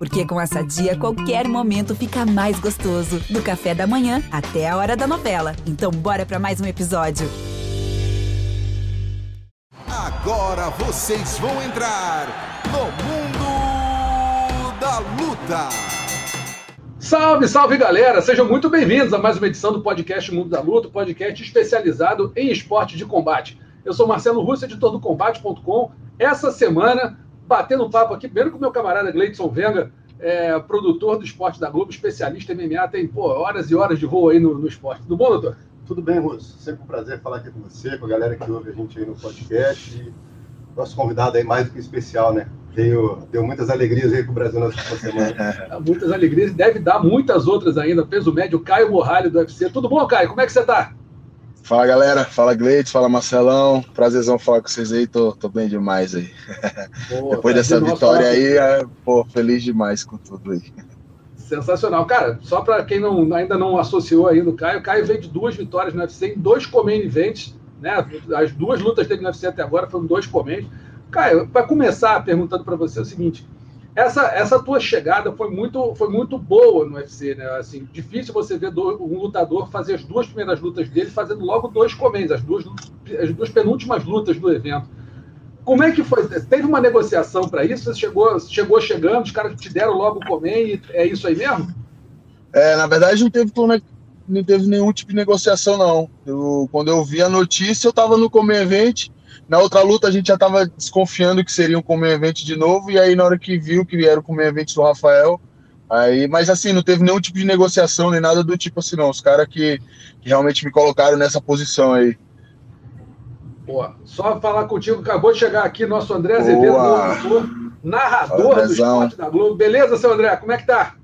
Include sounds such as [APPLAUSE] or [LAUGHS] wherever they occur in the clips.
Porque com essa dia, qualquer momento fica mais gostoso. Do café da manhã até a hora da novela. Então, bora para mais um episódio. Agora vocês vão entrar no Mundo da Luta. Salve, salve galera! Sejam muito bem-vindos a mais uma edição do podcast Mundo da Luta, podcast especializado em esporte de combate. Eu sou Marcelo Russo, editor do Combate.com. Essa semana, batendo um papo aqui, primeiro com o meu camarada Gleidson Venga, é, produtor do esporte da Globo, especialista em MMA, tem pô, horas e horas de voo aí no, no esporte. Tudo bom, doutor? Tudo bem, Russo. Sempre um prazer falar aqui com você, com a galera que ouve a gente aí no podcast. E nosso convidado aí mais do que especial, né? Veio, deu muitas alegrias aí com o Brasil nessa semana. [LAUGHS] muitas alegrias, deve dar muitas outras ainda. Peso médio, Caio Morralho do UFC. Tudo bom, Caio? Como é que você tá? Fala galera, fala Gleides, fala Marcelão, prazerzão falar com vocês aí, tô, tô bem demais aí. Boa, [LAUGHS] Depois dessa vitória aí, é, pô, feliz demais com tudo aí. Sensacional. Cara, só para quem não, ainda não associou ainda o Caio, o Caio veio de duas vitórias no UFC em dois comem events, né? As duas lutas dele no UFC até agora foram dois comem. Caio, para começar perguntando para você o seguinte, essa, essa tua chegada foi muito, foi muito boa no UFC, né? Assim, difícil você ver do, um lutador fazer as duas primeiras lutas dele fazendo logo dois comens, as duas, as duas penúltimas lutas do evento. Como é que foi? Teve uma negociação para isso? Você chegou, chegou chegando, os caras te deram logo o comen, é isso aí mesmo? É, na verdade não teve, não teve nenhum tipo de negociação, não. Eu, quando eu vi a notícia, eu estava no comen event, na outra luta a gente já estava desconfiando que seria um comer evento de novo, e aí na hora que viu que vieram comer evento do Rafael, aí, mas assim, não teve nenhum tipo de negociação, nem nada do tipo assim, não. Os caras que, que realmente me colocaram nessa posição aí. Boa. Só falar contigo, acabou de chegar aqui nosso André Azevedo, narrador do esporte da Globo. Beleza, seu André? Como é que tá?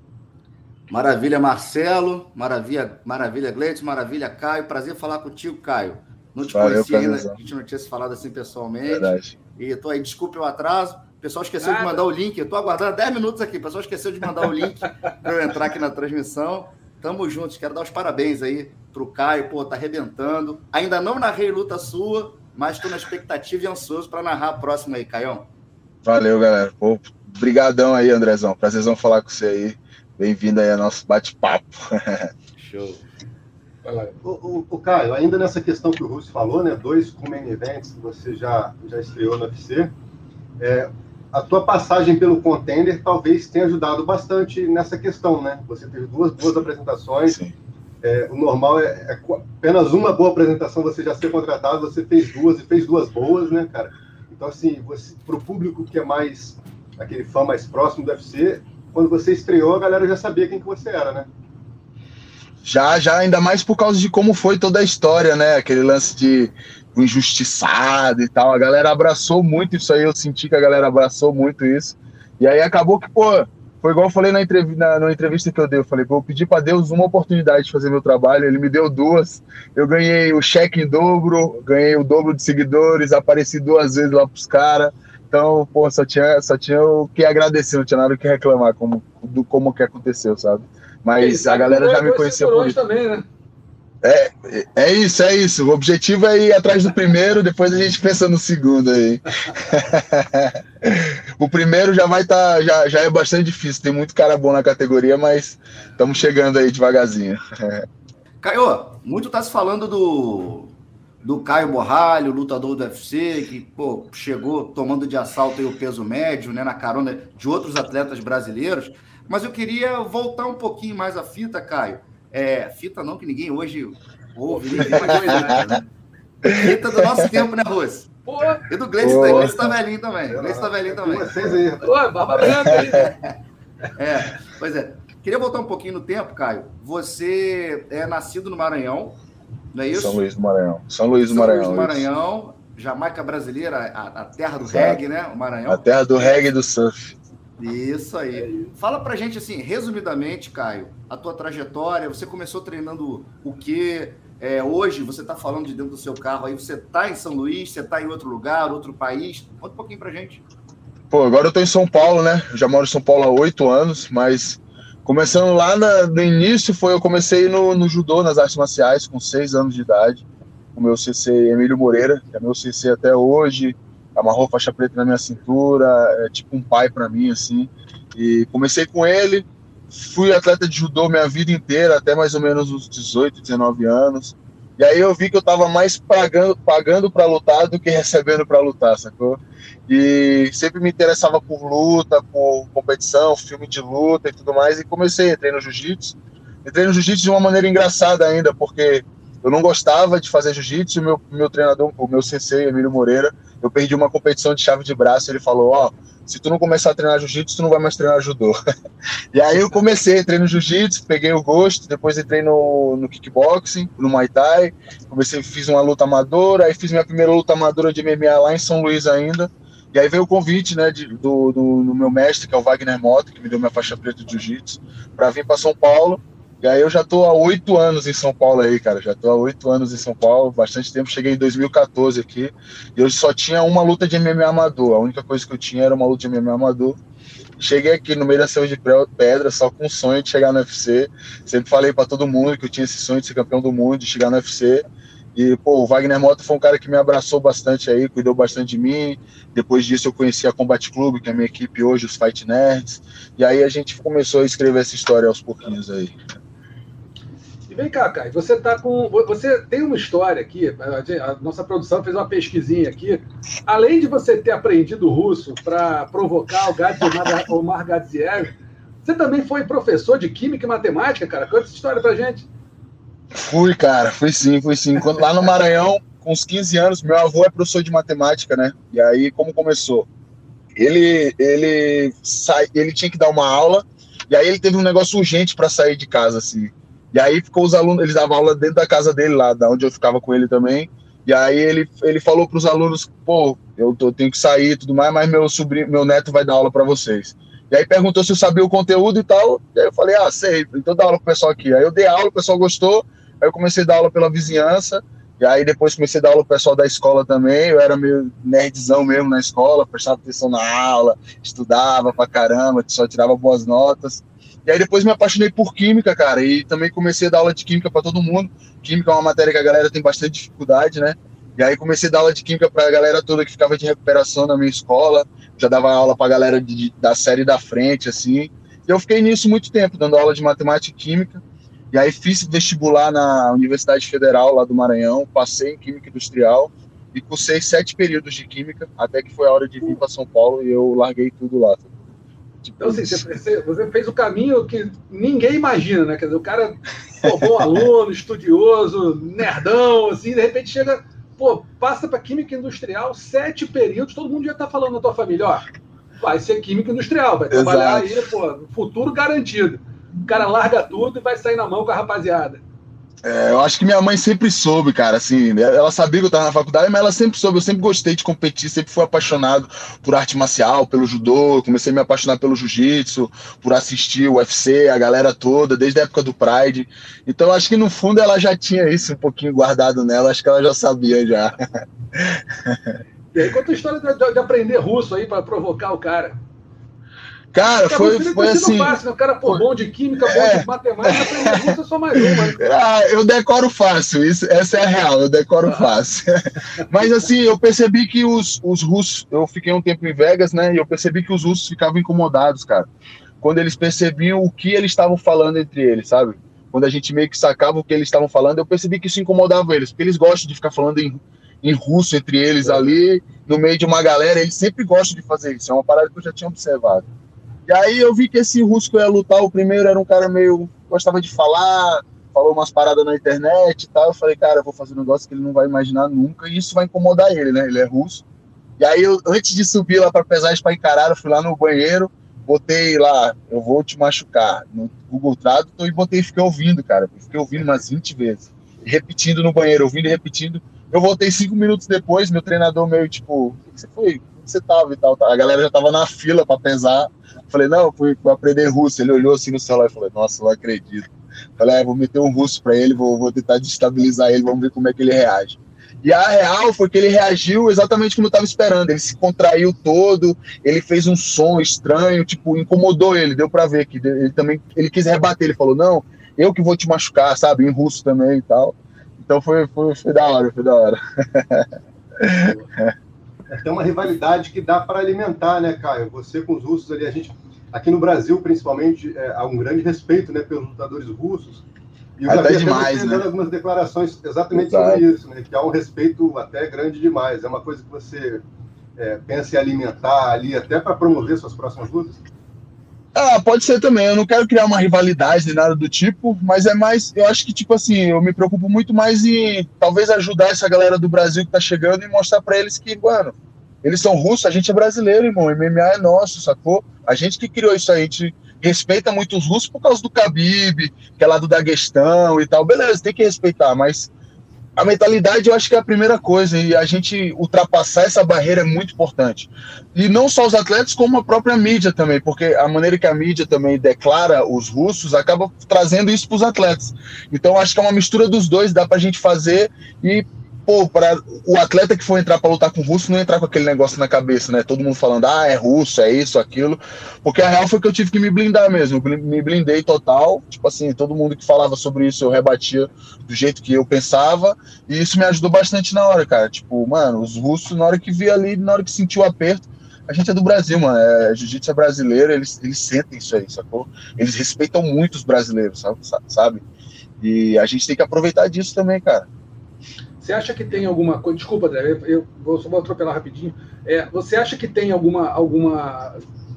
Maravilha, Marcelo. Maravilha, maravilha, Gleice. Maravilha, Caio. Prazer falar contigo, Caio. Não te Valeu, conhecia ainda, a gente não tinha se falado assim pessoalmente. Verdade. E tô aí, desculpe o atraso. O pessoal esqueceu Nada. de mandar o link. Eu tô aguardando 10 minutos aqui. O pessoal esqueceu de mandar o link [LAUGHS] para eu entrar aqui na transmissão. Tamo juntos. Quero dar os parabéns aí pro Caio. Pô, tá arrebentando. Ainda não narrei luta sua, mas tô na expectativa e ansioso para narrar a próxima aí, Caião. Valeu, galera. Pô, brigadão aí, Andrezão. Prazerzão falar com você aí. Bem-vindo aí ao nosso bate-papo. [LAUGHS] Show. O, o, o, Caio, ainda nessa questão que o Russo falou, né? Dois main events que você já, já estreou no UFC. É, a tua passagem pelo contender talvez tenha ajudado bastante nessa questão, né? Você teve duas boas apresentações. É, o normal é, é, apenas uma boa apresentação você já ser contratado, você fez duas e fez duas boas, né, cara? Então, assim, para o público que é mais aquele fã mais próximo do UFC, quando você estreou, a galera já sabia quem que você era, né? Já, já, ainda mais por causa de como foi toda a história, né? Aquele lance de injustiçado e tal. A galera abraçou muito isso aí, eu senti que a galera abraçou muito isso. E aí acabou que, pô, foi igual eu falei na, entrevista, na, na entrevista que eu dei. Eu falei, pô, eu pedi para Deus uma oportunidade de fazer meu trabalho, ele me deu duas. Eu ganhei o cheque em dobro, ganhei o dobro de seguidores, apareci duas vezes lá pros caras. Então, pô, só tinha, só tinha o que agradecer, não tinha nada o que reclamar como, do como que aconteceu, sabe? Mas a galera já me conhecia por isso. Também, né? É, é isso, é isso. O objetivo é ir atrás do primeiro, depois a gente pensa no segundo aí. [LAUGHS] o primeiro já vai estar, tá, já, já é bastante difícil. Tem muito cara bom na categoria, mas estamos chegando aí devagarzinho. [LAUGHS] Caio, muito está se falando do, do Caio Borralho, lutador do UFC, que pô, chegou tomando de assalto o peso médio, né, na carona de outros atletas brasileiros. Mas eu queria voltar um pouquinho mais a fita, Caio. É, fita não, que ninguém hoje ouve, ninguém mais né? Fita do nosso tempo, né, Rose? E do Gleice também. Gleice tá velhinho também. Gleice tá velhinho também. Vocês aí. Oi, barba branca aí. [LAUGHS] É, pois é. Queria voltar um pouquinho no tempo, Caio. Você é nascido no Maranhão, não é isso? São Luís do Maranhão. São Luís do São Maranhão. Luís do Maranhão, Jamaica brasileira, a, a terra do Exato. reggae, né? O Maranhão. A terra do reggae e do surf. Isso aí. Fala pra gente, assim, resumidamente, Caio, a tua trajetória. Você começou treinando o quê? É, hoje você está falando de dentro do seu carro aí, você está em São Luís, você está em outro lugar, outro país. Conta um pouquinho pra gente. Pô, agora eu tô em São Paulo, né? Já moro em São Paulo há oito anos, mas começando lá na, no início foi eu comecei no, no judô, nas artes marciais, com seis anos de idade, o meu CC Emílio Moreira, que é meu CC até hoje, amarrou faixa preta na minha cintura, é tipo um pai para mim, assim. E comecei com ele, fui atleta de judô minha vida inteira, até mais ou menos uns 18, 19 anos. E aí eu vi que eu tava mais pagando pagando para lutar do que recebendo para lutar, sacou? E sempre me interessava por luta, por competição, filme de luta e tudo mais. E comecei, entrei no jiu-jitsu. Entrei no jiu-jitsu de uma maneira engraçada ainda, porque eu não gostava de fazer jiu-jitsu. Meu, meu treinador, o meu sensei, Emílio Moreira, eu perdi uma competição de chave de braço. Ele falou: Ó, oh, se tu não começar a treinar jiu-jitsu, tu não vai mais treinar judô. [LAUGHS] e aí eu comecei, entrei no jiu-jitsu, peguei o gosto, depois entrei no, no kickboxing, no Muay Thai, comecei, fiz uma luta amadora, aí fiz minha primeira luta amadora de MMA lá em São Luís ainda. E aí veio o convite, né, de, do, do, do, meu mestre, que é o Wagner Mota, que me deu minha faixa preta de jiu-jitsu, para vir para São Paulo. E aí eu já tô há oito anos em São Paulo aí, cara. Já tô há oito anos em São Paulo, bastante tempo. Cheguei em 2014 aqui. E eu só tinha uma luta de MMA amador. A única coisa que eu tinha era uma luta de MMA amador. Cheguei aqui no meio da selva de pedra, só com o sonho de chegar no UFC. Sempre falei para todo mundo que eu tinha esse sonho de ser campeão do mundo, de chegar no UFC. E, pô, o Wagner Mota foi um cara que me abraçou bastante aí, cuidou bastante de mim. Depois disso, eu conheci a Combat Club, que é a minha equipe hoje, os Fight Nerds. E aí a gente começou a escrever essa história aos pouquinhos aí. Vem cá, Caio, você tá com. Você tem uma história aqui, a nossa produção fez uma pesquisinha aqui. Além de você ter aprendido russo para provocar o Omar Gadziev, você também foi professor de Química e Matemática, cara? Conta essa história pra gente. Fui, cara, fui sim, fui sim. Quando, lá no Maranhão, com uns 15 anos, meu avô é professor de matemática, né? E aí, como começou? Ele, ele, sai, ele tinha que dar uma aula, e aí ele teve um negócio urgente para sair de casa, assim. E aí ficou os alunos, eles davam aula dentro da casa dele lá, da onde eu ficava com ele também. E aí ele, ele falou para os alunos, pô, eu, tô, tenho que sair e tudo mais, mas meu sobrinho, meu neto vai dar aula para vocês. E aí perguntou se eu sabia o conteúdo e tal. E aí eu falei, ah, sei, então dá aula pro pessoal aqui. Aí eu dei aula, o pessoal gostou. Aí eu comecei a dar aula pela vizinhança. E aí depois comecei a dar aula pro pessoal da escola também. Eu era meio nerdzão mesmo na escola, prestava atenção na aula, estudava pra caramba, só tirava boas notas. E aí depois me apaixonei por química, cara, e também comecei a dar aula de química para todo mundo. Química é uma matéria que a galera tem bastante dificuldade, né? E aí comecei a dar aula de química para a galera toda que ficava de recuperação na minha escola. Já dava aula para a galera de, da série da frente, assim. E eu fiquei nisso muito tempo, dando aula de matemática e química. E aí fiz vestibular na Universidade Federal lá do Maranhão, passei em Química Industrial e cursei sete períodos de Química, até que foi a hora de vir para São Paulo e eu larguei tudo lá. Então, assim, você, você, fez o caminho que ninguém imagina, né? Quer dizer, o cara, pô, bom aluno, estudioso, nerdão, assim, de repente chega, pô, passa para Química Industrial, sete períodos, todo mundo já está falando na tua família, ó, vai ser Química Industrial, vai trabalhar Exato. aí, pô, futuro garantido. O cara larga tudo e vai sair na mão com a rapaziada. É, eu acho que minha mãe sempre soube, cara, assim, ela sabia que eu tava na faculdade, mas ela sempre soube, eu sempre gostei de competir, sempre fui apaixonado por arte marcial, pelo judô, comecei a me apaixonar pelo jiu-jitsu, por assistir o UFC, a galera toda, desde a época do Pride. Então acho que no fundo ela já tinha isso um pouquinho guardado nela, acho que ela já sabia já. E aí conta a história de, de aprender russo aí para provocar o cara. Cara, foi, foi assim. Fácil, né? O cara, pô, bom de química, bom é. de matemática, é só mais uma. [LAUGHS] Ah, eu decoro fácil, isso, essa é a real, eu decoro [LAUGHS] fácil. [LAUGHS] Mas assim, eu percebi que os, os russos, eu fiquei um tempo em Vegas, né? E eu percebi que os russos ficavam incomodados, cara. Quando eles percebiam o que eles estavam falando entre eles, sabe? Quando a gente meio que sacava o que eles estavam falando, eu percebi que isso incomodava eles, porque eles gostam de ficar falando em, em russo entre eles ali, no meio de uma galera, eles sempre gostam de fazer isso. É uma parada que eu já tinha observado. E aí eu vi que esse russo que eu ia lutar, o primeiro era um cara meio. gostava de falar, falou umas paradas na internet e tal. Eu falei, cara, eu vou fazer um negócio que ele não vai imaginar nunca, e isso vai incomodar ele, né? Ele é russo. E aí, eu, antes de subir lá para pesagem para encarar, eu fui lá no banheiro, botei lá, eu vou te machucar, no Google Tradutor, e botei fiquei ouvindo, cara. Fiquei ouvindo umas 20 vezes. Repetindo no banheiro, ouvindo e repetindo. Eu voltei cinco minutos depois, meu treinador meio tipo, o que você foi? Onde você tava e tal? A galera já tava na fila para pesar. Falei, não, fui, fui aprender russo. Ele olhou assim no celular e falou, nossa, não acredito. Falei, ah, vou meter um russo para ele, vou, vou tentar destabilizar ele, vamos ver como é que ele reage. E a real foi que ele reagiu exatamente como eu estava esperando. Ele se contraiu todo, ele fez um som estranho, tipo, incomodou ele, deu para ver que ele também ele quis rebater, ele falou: "Não, eu que vou te machucar", sabe, em russo também e tal. Então foi foi, foi da hora, foi da hora. [LAUGHS] é até uma rivalidade que dá para alimentar, né, Caio? Você com os russos ali, a gente aqui no Brasil, principalmente, é, há um grande respeito, né, pelos lutadores russos. E eu até já demais, né? algumas declarações exatamente Exato. sobre isso, né? Que há um respeito até grande demais. É uma coisa que você é, pensa em alimentar ali até para promover suas próximas lutas. Ah, pode ser também. Eu não quero criar uma rivalidade nem nada do tipo, mas é mais. Eu acho que, tipo assim, eu me preocupo muito mais em talvez ajudar essa galera do Brasil que tá chegando e mostrar para eles que, mano, eles são russos, a gente é brasileiro, irmão. MMA é nosso, sacou? A gente que criou isso aí, a gente respeita muito os russos por causa do Khabib, que é lá do Daguestão e tal. Beleza, tem que respeitar, mas a mentalidade eu acho que é a primeira coisa e a gente ultrapassar essa barreira é muito importante. E não só os atletas, como a própria mídia também, porque a maneira que a mídia também declara os russos acaba trazendo isso para os atletas. Então acho que é uma mistura dos dois, dá para a gente fazer e pô, para o atleta que for entrar para lutar com o russo não entrar com aquele negócio na cabeça, né? Todo mundo falando, ah, é russo, é isso, aquilo. Porque a real foi que eu tive que me blindar mesmo. Me blindei total. Tipo assim, todo mundo que falava sobre isso eu rebatia do jeito que eu pensava. E isso me ajudou bastante na hora, cara. Tipo, mano, os russos, na hora que vi ali, na hora que sentiu o aperto, a gente é do Brasil, mano. É, Jiu-jitsu é brasileiro, eles, eles sentem isso aí, sacou? Eles respeitam muito os brasileiros, sabe? E a gente tem que aproveitar disso também, cara. Você acha que tem alguma coisa. Desculpa, André, eu vou só vou atropelar rapidinho. É, você acha que tem alguma, alguma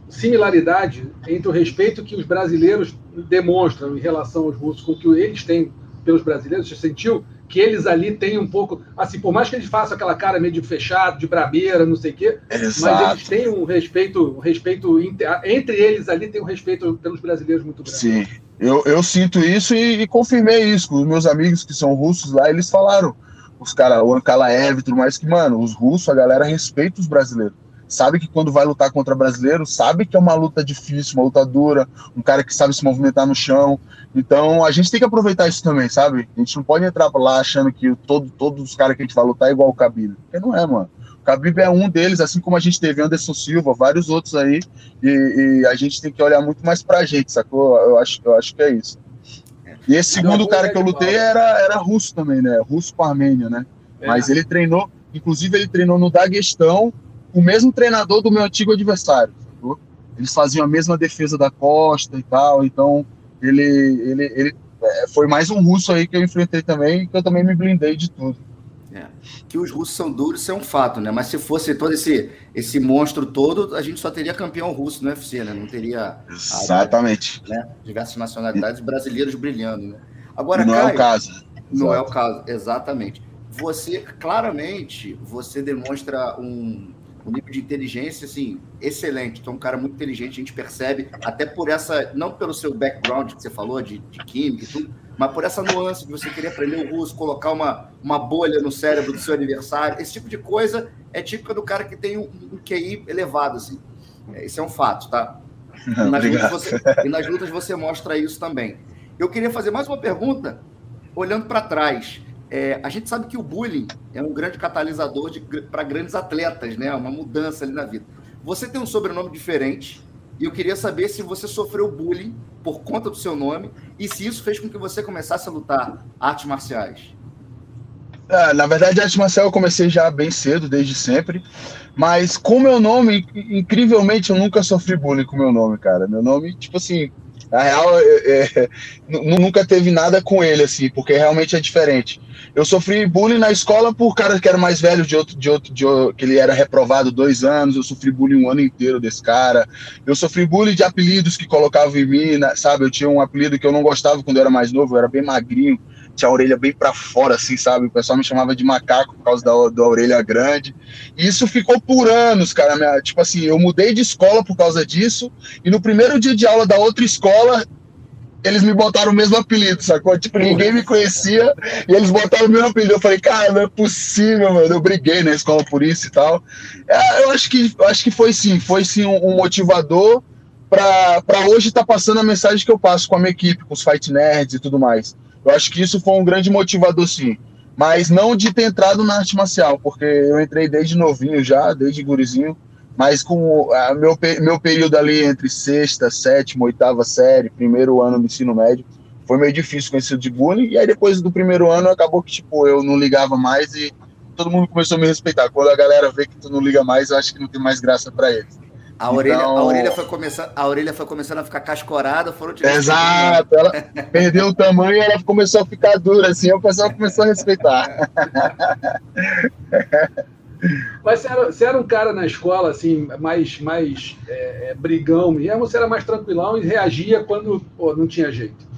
similaridade entre o respeito que os brasileiros demonstram em relação aos russos com o que eles têm pelos brasileiros? Você sentiu que eles ali têm um pouco. Assim, por mais que eles façam aquela cara meio de fechado, de brabeira, não sei o quê, Exato. mas eles têm um respeito, um respeito. Entre eles ali tem um respeito pelos brasileiros muito grande. Sim. Eu, eu sinto isso e, e confirmei isso com os meus amigos que são russos lá, eles falaram os caras, o Ankalaev e tudo mais, que, mano, os russos, a galera respeita os brasileiros. Sabe que quando vai lutar contra brasileiro, sabe que é uma luta difícil, uma luta dura, um cara que sabe se movimentar no chão. Então a gente tem que aproveitar isso também, sabe? A gente não pode entrar lá achando que todo, todos os caras que a gente vai lutar é igual o Khabib. Porque não é, mano. O Khabib é um deles, assim como a gente teve Anderson Silva, vários outros aí, e, e a gente tem que olhar muito mais pra gente, sacou? Eu acho, eu acho que é isso. E esse segundo cara que eu lutei era, era russo também, né? Russo com Armênia, né? É. Mas ele treinou, inclusive ele treinou no Daguestão, o mesmo treinador do meu antigo adversário. Sacou? Eles faziam a mesma defesa da costa e tal, então ele, ele, ele é, foi mais um russo aí que eu enfrentei também, que eu também me blindei de tudo. É. Que os russos são duros, isso é um fato, né? Mas se fosse todo esse, esse monstro todo, a gente só teria campeão russo no UFC, né? Não teria. Exatamente. Né? Diversas nacionalidades brasileiros brilhando, né? Agora, não Caio, é o caso. Não Exato. é o caso, exatamente. Você, claramente, você demonstra um, um nível de inteligência, assim, excelente. É um cara muito inteligente, a gente percebe, até por essa, não pelo seu background que você falou, de, de química e tudo, mas por essa nuance de você querer aprender o russo, colocar uma, uma bolha no cérebro do seu aniversário, esse tipo de coisa é típica do cara que tem um, um QI elevado, assim. É, isso é um fato, tá? [LAUGHS] E nas, lutas você, e nas lutas você mostra isso também. Eu queria fazer mais uma pergunta, olhando para trás. É, a gente sabe que o bullying é um grande catalisador para grandes atletas, né? Uma mudança ali na vida. Você tem um sobrenome diferente, e eu queria saber se você sofreu bullying por conta do seu nome e se isso fez com que você começasse a lutar artes marciais. É, na verdade, arte marcial eu comecei já bem cedo, desde sempre. Mas com meu nome, incrivelmente, eu nunca sofri bullying com meu nome, cara. Meu nome, tipo assim, na real, é, é, [LAUGHS] nunca teve nada com ele, assim, porque realmente é diferente. Eu sofri bullying na escola por cara que era mais velho de outro, de outro, de outro, que ele era reprovado dois anos. Eu sofri bullying um ano inteiro desse cara. Eu sofri bullying de apelidos que colocavam em mim, sabe? Eu tinha um apelido que eu não gostava quando eu era mais novo, eu era bem magrinho, tinha a orelha bem para fora, assim, sabe? O pessoal me chamava de macaco por causa da, da orelha grande. E isso ficou por anos, cara. Minha, tipo assim, eu mudei de escola por causa disso. E no primeiro dia de aula da outra escola, eles me botaram o mesmo apelido, sacou? Tipo, ninguém me conhecia e eles botaram o mesmo apelido. Eu falei, cara, não é possível, mano. Eu briguei na escola por isso e tal. É, eu acho que, acho que foi sim, foi sim um, um motivador para hoje estar tá passando a mensagem que eu passo com a minha equipe, com os Fight Nerds e tudo mais. Eu acho que isso foi um grande motivador, sim. Mas não de ter entrado na arte marcial, porque eu entrei desde novinho já, desde gurizinho mas com a meu, meu período ali entre sexta, sétima, oitava série, primeiro ano do ensino médio, foi meio difícil com esse de bullying, e aí depois do primeiro ano acabou que, tipo, eu não ligava mais e todo mundo começou a me respeitar. Quando a galera vê que tu não liga mais, eu acho que não tem mais graça para eles. A orelha, então... a, orelha foi começando, a orelha foi começando a ficar cascorada, foram te Exato, ela perdeu o tamanho e ela começou a ficar dura, assim, o pessoal começou a respeitar. [LAUGHS] Mas você era, você era, um cara na escola, assim, mais, mais é, é brigão mesmo, você era mais tranquilão e reagia quando pô, não tinha jeito?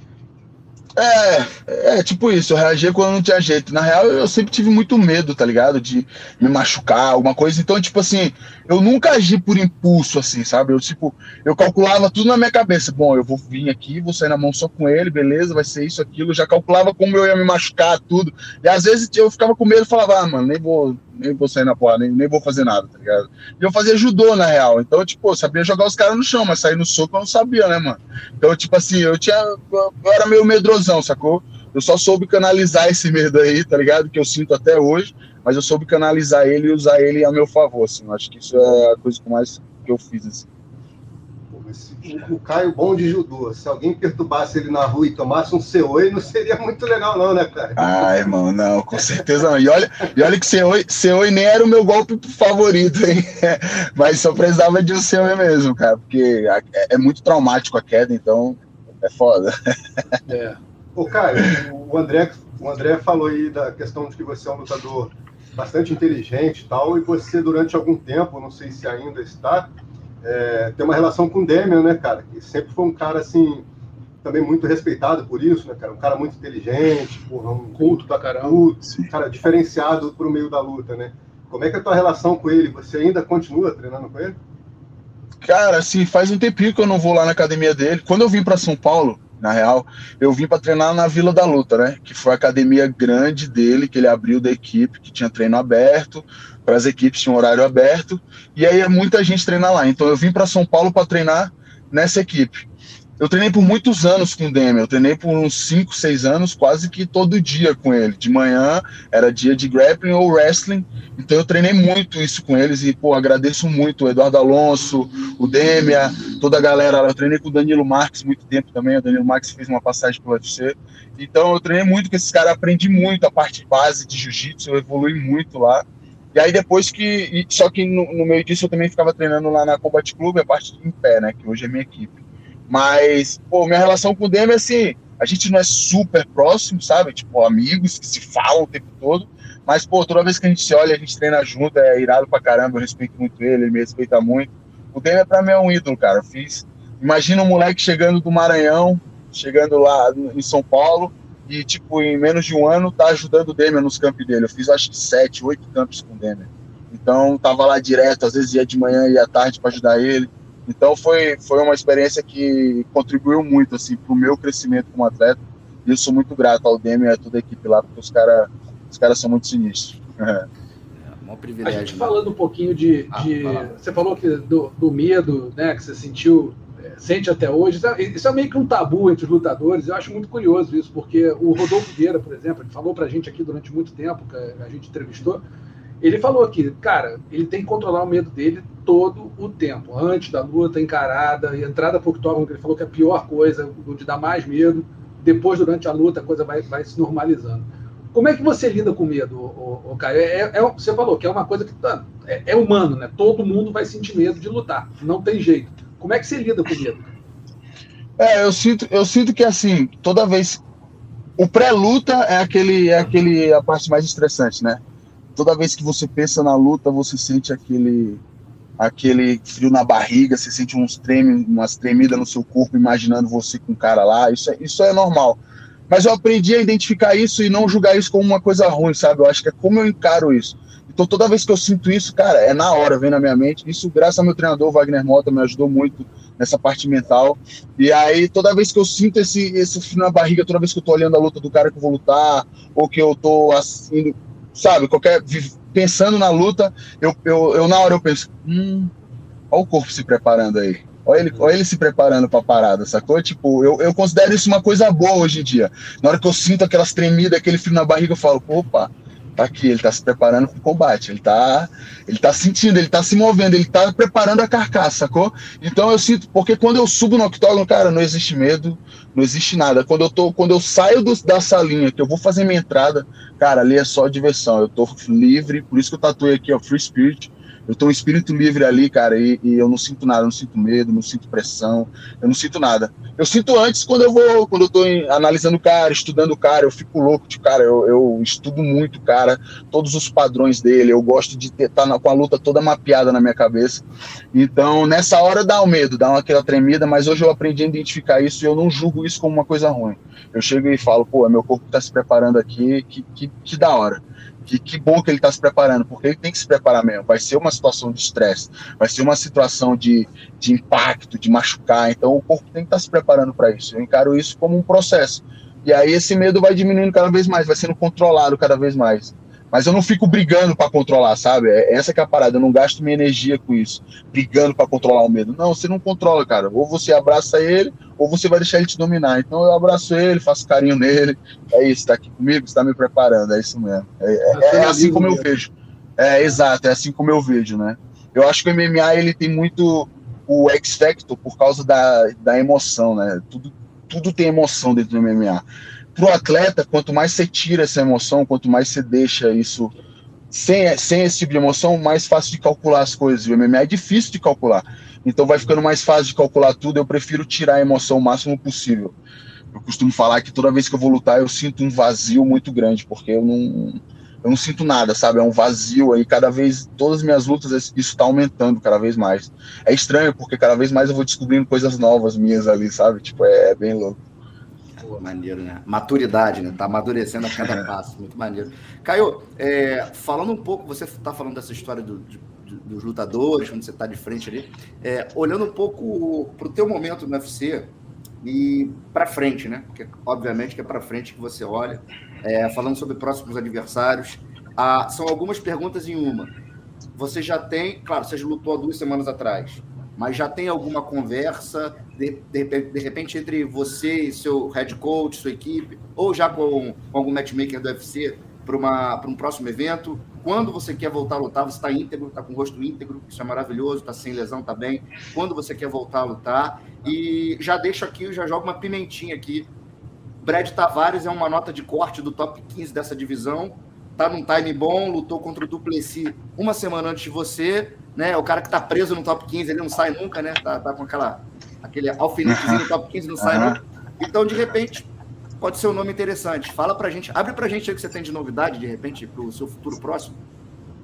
É, é tipo isso, eu reagia quando não tinha jeito. Na real, eu sempre tive muito medo, tá ligado? De me machucar, alguma coisa. Então, tipo assim, eu nunca agi por impulso, assim, sabe? Eu, tipo, eu calculava tudo na minha cabeça. Bom, eu vou vir aqui, vou sair na mão só com ele, beleza, vai ser isso, aquilo. Eu já calculava como eu ia me machucar, tudo. E às vezes eu ficava com medo e falava, ah, mano, nem vou, nem vou sair na porra, nem, nem vou fazer nada, tá ligado? E eu fazia judô, na real. Então, tipo, eu sabia jogar os caras no chão, mas sair no soco eu não sabia, né, mano? Então, tipo assim, eu tinha. Eu era meio medrosão, sacou? Eu só soube canalizar [LAUGHS] esse medo aí, tá ligado? Que eu sinto até hoje, mas eu soube canalizar ele e usar ele a meu favor, assim. Eu acho que isso é a coisa que mais que eu fiz, assim o Caio bom de judô. Se alguém perturbasse ele na rua e tomasse um Seoi, não seria muito legal, não, né, cara? Ah, irmão, não, com certeza não. E olha, e olha que Seoi, Seoi nem era o meu golpe favorito, hein? [LAUGHS] Mas só precisava de um Seoi mesmo, cara, porque é, é muito traumático a queda, então é foda. É. Ô, Caio, o André, o André falou aí da questão de que você é um lutador bastante inteligente e tal, e você, durante algum tempo, não sei se ainda está, é, tem uma relação com o Demian, né, cara? Que sempre foi um cara, assim, também muito respeitado por isso, né, cara? Um cara muito inteligente, porra, um culto pra caramba, culto, cara diferenciado pro meio da luta, né? Como é que é a tua relação com ele? Você ainda continua treinando com ele? Cara, assim, faz um tempinho que eu não vou lá na academia dele. Quando eu vim para São Paulo, na real, eu vim para treinar na Vila da Luta, né? Que foi a academia grande dele, que ele abriu da equipe, que tinha treino aberto, para as equipes tinha um horário aberto, e aí muita gente treina lá. Então eu vim para São Paulo para treinar nessa equipe. Eu treinei por muitos anos com o Demi, eu treinei por uns 5, 6 anos, quase que todo dia com ele. De manhã era dia de grappling ou wrestling, então eu treinei muito isso com eles e, pô, agradeço muito o Eduardo Alonso, o Demia, toda a galera. Eu treinei com o Danilo Marques muito tempo também, o Danilo Marques fez uma passagem pelo UFC. Então eu treinei muito com esses caras, aprendi muito a parte base de jiu-jitsu, eu evolui muito lá. E aí depois que. Só que no, no, meio disso eu também ficava treinando lá na Combat Club, a parte em pé, né? Que hoje é minha equipe. Mas, pô, minha relação com o Demi é assim, a gente não é super próximo, sabe? Tipo, amigos que se falam o tempo todo. Mas, pô, toda vez que a gente se olha, a gente treina junto, é irado pra caramba, eu respeito muito ele, ele me respeita muito. O Demi pra mim é um ídolo, cara. Eu fiz. Imagina um moleque chegando do Maranhão, chegando lá em São Paulo, e, tipo, em menos de um ano, tá ajudando o Demian nos campos dele. Eu fiz, acho que sete, oito campos com o Demian. Então, tava lá direto, às vezes ia de manhã e à tarde para ajudar ele. Então foi, foi uma experiência que contribuiu muito assim para o meu crescimento como atleta. E eu sou muito grato ao Demi e a toda a equipe lá, porque os caras os cara são muito sinistros. É. é um privilégio. A gente né? falando um pouquinho de. Ah, de você falou que do, do, medo, né, que você sentiu, é, sente até hoje. Isso é, isso é, meio que um tabu entre os lutadores. Eu acho muito curioso isso, porque o Rodolfo Vieira, por exemplo, ele falou pra gente aqui durante muito tempo, que a gente entrevistou, ele falou que, cara, ele tem que controlar o medo dele todo o tempo, antes da luta, encarada, e entrada por octógono, que ele falou que é a pior coisa, onde dá mais medo, depois, durante a luta, a coisa vai, vai se normalizando. Como é que você lida com medo, o, Caio? É, é, é, você falou que é uma coisa que tá, é, é, humano, né? Todo mundo vai sentir medo de lutar, não tem jeito. Como é que você lida com medo? É, eu sinto, eu sinto que assim, toda vez o pré-luta é aquele, é aquele a parte mais estressante, né? Toda vez que você pensa na luta, você sente aquele aquele frio na barriga, você sente uns treme, umas tremidas no seu corpo, imaginando você com o cara lá. Isso é, isso é normal. Mas eu aprendi a identificar isso e não julgar isso como uma coisa ruim, sabe? Eu acho que é como eu encaro isso. Então, toda vez que eu sinto isso, cara, é na hora, vem na minha mente. Isso, graças ao meu treinador, Wagner Mota, me ajudou muito nessa parte mental. E aí, toda vez que eu sinto esse, esse frio na barriga, toda vez que eu tô olhando a luta do cara que eu vou lutar, ou que eu tô assim, sabe, qualquer pensando na luta, eu, eu, eu na hora eu penso, hum, olha o corpo se preparando aí. Olha ele, olha ele se preparando para a parada, sacou? Tipo, eu, eu considero isso uma coisa boa hoje em dia. Na hora que eu sinto aquelas tremidas, aquele frio na barriga, eu falo, opa, aqui, ele tá se preparando para o combate, ele tá, ele tá sentindo, ele tá se movendo, ele tá preparando a carcaça, sacou? Então eu sinto, porque quando eu subo no octógono, cara, não existe medo, não existe nada. Quando eu tô, quando eu saio do, da salinha, que eu vou fazer minha entrada, cara, ali é só diversão, eu tô livre, por isso que eu tatuei aqui, ó, Free Spirit, eu tô um espírito livre ali, cara, e, e, eu não sinto nada, não sinto medo, não sinto pressão, eu não sinto nada. Eu sinto antes quando eu vou, quando eu tô em, analisando o cara, estudando o cara, eu fico louco de cara, eu, eu estudo muito o cara, todos os padrões dele, eu gosto de estar tá com a luta toda mapeada na minha cabeça. Então, nessa hora dá o um medo, dá uma, aquela tremida, mas hoje eu aprendi a identificar isso e eu não julgo isso como uma coisa ruim. Eu chego e falo, pô, meu corpo tá se preparando aqui, que, que, que da hora que, que bom que ele está se preparando, porque ele tem que se preparar mesmo. Vai ser uma situação de estresse, vai ser uma situação de, de impacto, de machucar. Então o corpo tem que estar tá se preparando para isso. Eu encaro isso como um processo. E aí esse medo vai diminuindo cada vez mais, vai sendo controlado cada vez mais. Mas eu não fico brigando para controlar, sabe? É essa que é a parada. Eu não gasto minha energia com isso, brigando para controlar o medo. Não, você não controla, cara. Ou você abraça ele, ou você vai deixar ele te dominar. Então eu abraço ele, faço carinho nele. É isso, tá aqui comigo, está me preparando. É isso mesmo. É, é, é assim como eu vejo. É exato, é assim como eu vejo, né? Eu acho que o MMA ele tem muito o X Factor por causa da, da emoção, né? Tudo, tudo tem emoção dentro do MMA para o atleta, quanto mais você tira essa emoção, quanto mais você deixa isso sem, sem esse tipo de emoção, mais fácil de calcular as coisas. O MMA é difícil de calcular. Então vai ficando mais fácil de calcular tudo. Eu prefiro tirar a emoção o máximo possível. Eu costumo falar que toda vez que eu vou lutar, eu sinto um vazio muito grande, porque eu não, eu não sinto nada, sabe? É um vazio aí. Cada vez, todas as minhas lutas, isso está aumentando cada vez mais. É estranho, porque cada vez mais eu vou descobrindo coisas novas minhas ali, sabe? Tipo, é, é bem louco. Pô, maneiro, né? Maturidade, né? Tá amadurecendo a cada [LAUGHS] passo. Muito maneiro. Caio, é, falando um pouco, você tá falando dessa história do, de, dos lutadores, quando você tá de frente ali, é, olhando um pouco pro teu momento no UFC e para frente, né? Porque obviamente que é para frente que você olha, é, falando sobre próximos adversários. Ah, são algumas perguntas em uma. Você já tem, claro, você lutou há duas semanas atrás mas já tem alguma conversa, de, de, de, repente, entre você e seu head coach, sua equipe, ou já com, com algum matchmaker do UFC para um próximo evento? Quando você quer voltar a lutar, você está íntegro, está com o rosto íntegro, isso é maravilhoso, está sem lesão, está bem. Quando você quer voltar a lutar? E já deixo aqui, já jogo uma pimentinha aqui. Brad Tavares é uma nota de corte do top 15 dessa divisão, tá num time bom, lutou contra o Duplessis uma semana antes de você, né? O cara que tá preso no top 15, ele não sai nunca, né? Tá, tá com aquela, aquele alfinetezinho no top 15, não sai nunca. Então, de repente, pode ser um nome interessante. Fala pra gente, abre pra gente o que você tem de novidade, de repente, pro seu futuro próximo.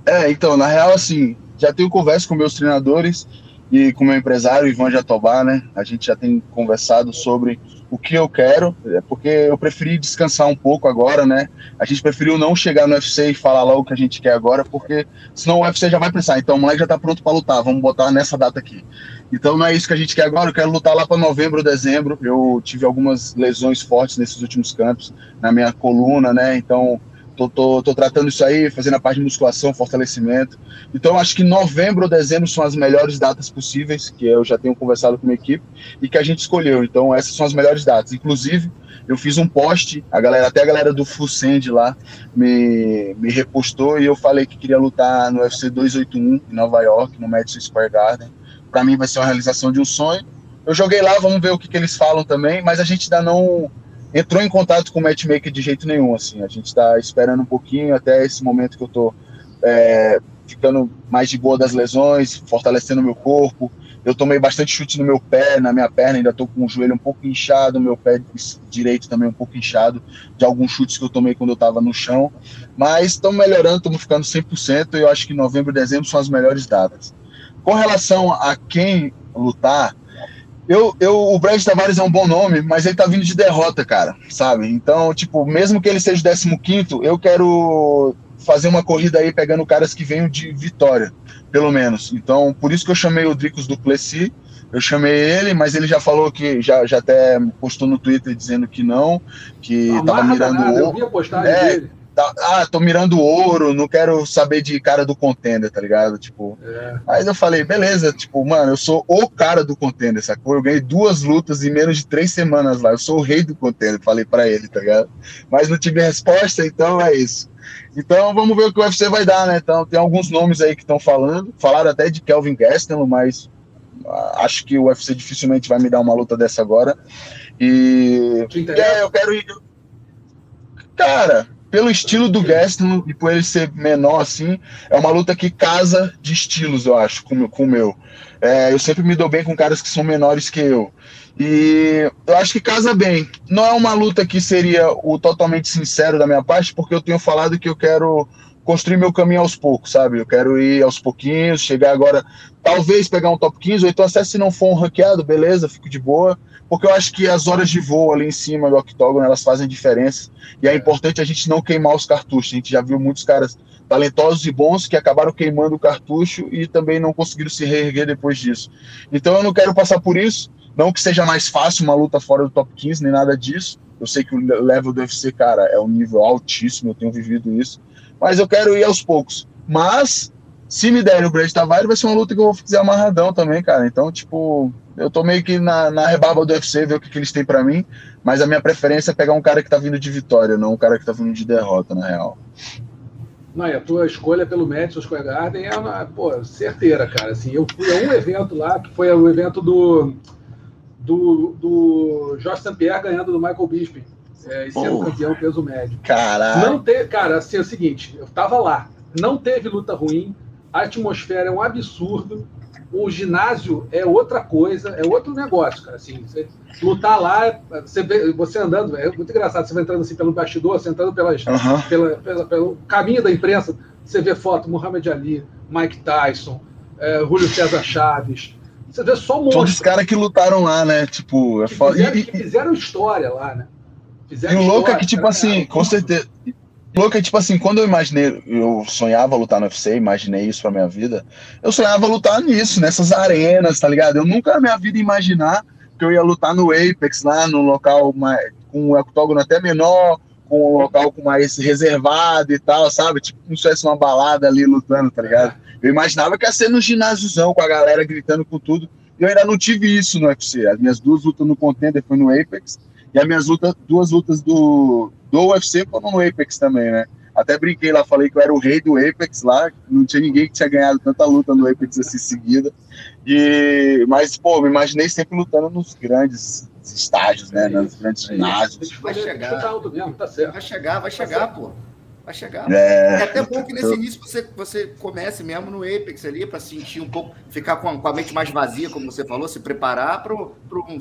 É, então, na real, assim, já tenho conversa com meus treinadores e com meu empresário, Ivan Jatobá, né? A gente já tem conversado sobre o que eu quero, é porque eu preferi descansar um pouco agora, né? A gente preferiu não chegar no UFC e falar logo o que a gente quer agora, porque senão o UFC já vai pensar, então o moleque já tá pronto para lutar, vamos botar nessa data aqui. Então não é isso que a gente quer agora, eu quero lutar lá para novembro, dezembro. Eu tive algumas lesões fortes nesses últimos campos, na minha coluna, né? Então Tô, tô, tô, tratando isso aí, fazendo a parte de musculação, fortalecimento. Então, acho que novembro ou dezembro são as melhores datas possíveis, que eu já tenho conversado com a equipe, e que a gente escolheu. Então, essas são as melhores datas. Inclusive, eu fiz um post, a galera, até a galera do Full lá me, me repostou e eu falei que queria lutar no UFC 281 em Nova York, no Madison Square Garden. Para mim vai ser uma realização de um sonho. Eu joguei lá, vamos ver o que, que eles falam também, mas a gente ainda não entrou em contato com o matchmaker de jeito nenhum, assim, a gente está esperando um pouquinho até esse momento que eu tô é, ficando mais de boa das lesões, fortalecendo meu corpo, eu tomei bastante chute no meu pé, na minha perna, ainda estou com o joelho um pouco inchado, meu pé direito também um pouco inchado, de alguns chutes que eu tomei quando eu estava no chão, mas estamos melhorando, estamos ficando 100%, e eu acho que novembro e dezembro são as melhores datas. Com relação a quem lutar, eu, eu, o Brad Tavares é um bom nome, mas ele tá vindo de derrota, cara, sabe? Então, tipo, mesmo que ele seja o 15, eu quero fazer uma corrida aí pegando caras que venham de vitória, pelo menos. Então, por isso que eu chamei o Dricos do Plessis. Eu chamei ele, mas ele já falou que já, já até postou no Twitter dizendo que não, que não, tava mirando nada, o. Eu vi a postagem é, dele. Tá, ah, tô mirando ouro, não quero saber de cara do contender, tá ligado? Tipo, é. aí eu falei, beleza, tipo, mano, eu sou o cara do contender, sacou? Eu ganhei duas lutas em menos de três semanas lá, eu sou o rei do contender, falei para ele, tá ligado? Mas não tive resposta, então é isso. Então vamos ver o que o UFC vai dar, né? Então tem alguns nomes aí que estão falando, falaram até de Kelvin Gastelum, mas uh, acho que o UFC dificilmente vai me dar uma luta dessa agora. E, e é, eu quero ir. Cara, pelo estilo do Gaston e por ele ser menor assim, é uma luta que casa de estilos, eu acho, com, com o meu. É, eu sempre me dou bem com caras que são menores que eu. E eu acho que casa bem. Não é uma luta que seria o totalmente sincero da minha parte, porque eu tenho falado que eu quero construir meu caminho aos poucos, sabe? Eu quero ir aos pouquinhos, chegar agora, talvez pegar um top 15, ou então até se não for um ranqueado, beleza, fico de boa porque eu acho que as horas de voo ali em cima do octógono elas fazem diferença e é importante a gente não queimar os cartuchos. A gente já viu muitos caras talentosos e bons que acabaram queimando o cartucho e também não conseguiram se reerguer depois disso. Então eu não quero passar por isso, não que seja mais fácil uma luta fora do top 15 nem nada disso. Eu sei que o level do UFC, cara, é um nível altíssimo, eu tenho vivido isso, mas eu quero ir aos poucos. Mas se me derem o Brad Tavares, vai ser uma luta que eu vou fazer amarradão também, cara. Então, tipo, eu tô meio que na, na rebarba do UFC, ver o que, que eles têm para mim, mas a minha preferência é pegar um cara que tá vindo de vitória, não um cara que tá vindo de derrota, na real. Não, e a tua escolha pelo Madison Square Garden é uma, pô, certeira, cara. Assim, eu fui a um evento lá, que foi o evento do, do, do Jorge St. Pierre ganhando do Michael Bisping, é, e sendo oh, campeão peso médio. Caralho. Não teve, cara, assim, é o seguinte, eu tava lá, não teve luta ruim, a atmosfera é um absurdo, o ginásio é outra coisa, é outro negócio, cara. Assim, você lutar lá, você, vê, você andando, é muito engraçado, você vai entrando assim pelo bastidor, você entrando pelas, uhum. pela, pela, pelo caminho da imprensa, você vê foto Muhammad Ali, Mike Tyson, é, Julio César Chaves. Você vê só monstros. Todos os caras que lutaram lá, né? Tipo, é que, fizeram, e, que fizeram história lá, né? Fizeram e o louco é que, tipo assim, com certeza é tipo assim, quando eu imaginei, eu sonhava lutar no UFC, imaginei isso pra minha vida, eu sonhava lutar nisso, nessas arenas, tá ligado? Eu nunca na minha vida imaginar que eu ia lutar no Apex, lá no local mais, com um octógono até menor, com um local com mais reservado e tal, sabe? Tipo, como se fosse uma balada ali lutando, tá ligado? Eu imaginava que ia ser no ginásiozão, com a galera gritando com tudo. E eu ainda não tive isso no UFC. As minhas duas lutas no Contender foi no Apex. E as minhas lutas, duas lutas do, do UFC foram no Apex também, né? Até brinquei lá, falei que eu era o rei do Apex lá, não tinha ninguém que tinha ganhado tanta luta no Apex assim seguida. E, mas, pô, me imaginei sempre lutando nos grandes estágios, né? É nos grandes é ginásios. Vai chegar. Tá vai chegar, vai chegar, pô. Vai chegar. É, é até bom que nesse início você, você comece mesmo no Apex ali, para sentir um pouco, ficar com a, com a, mente mais vazia, como você falou, se preparar para um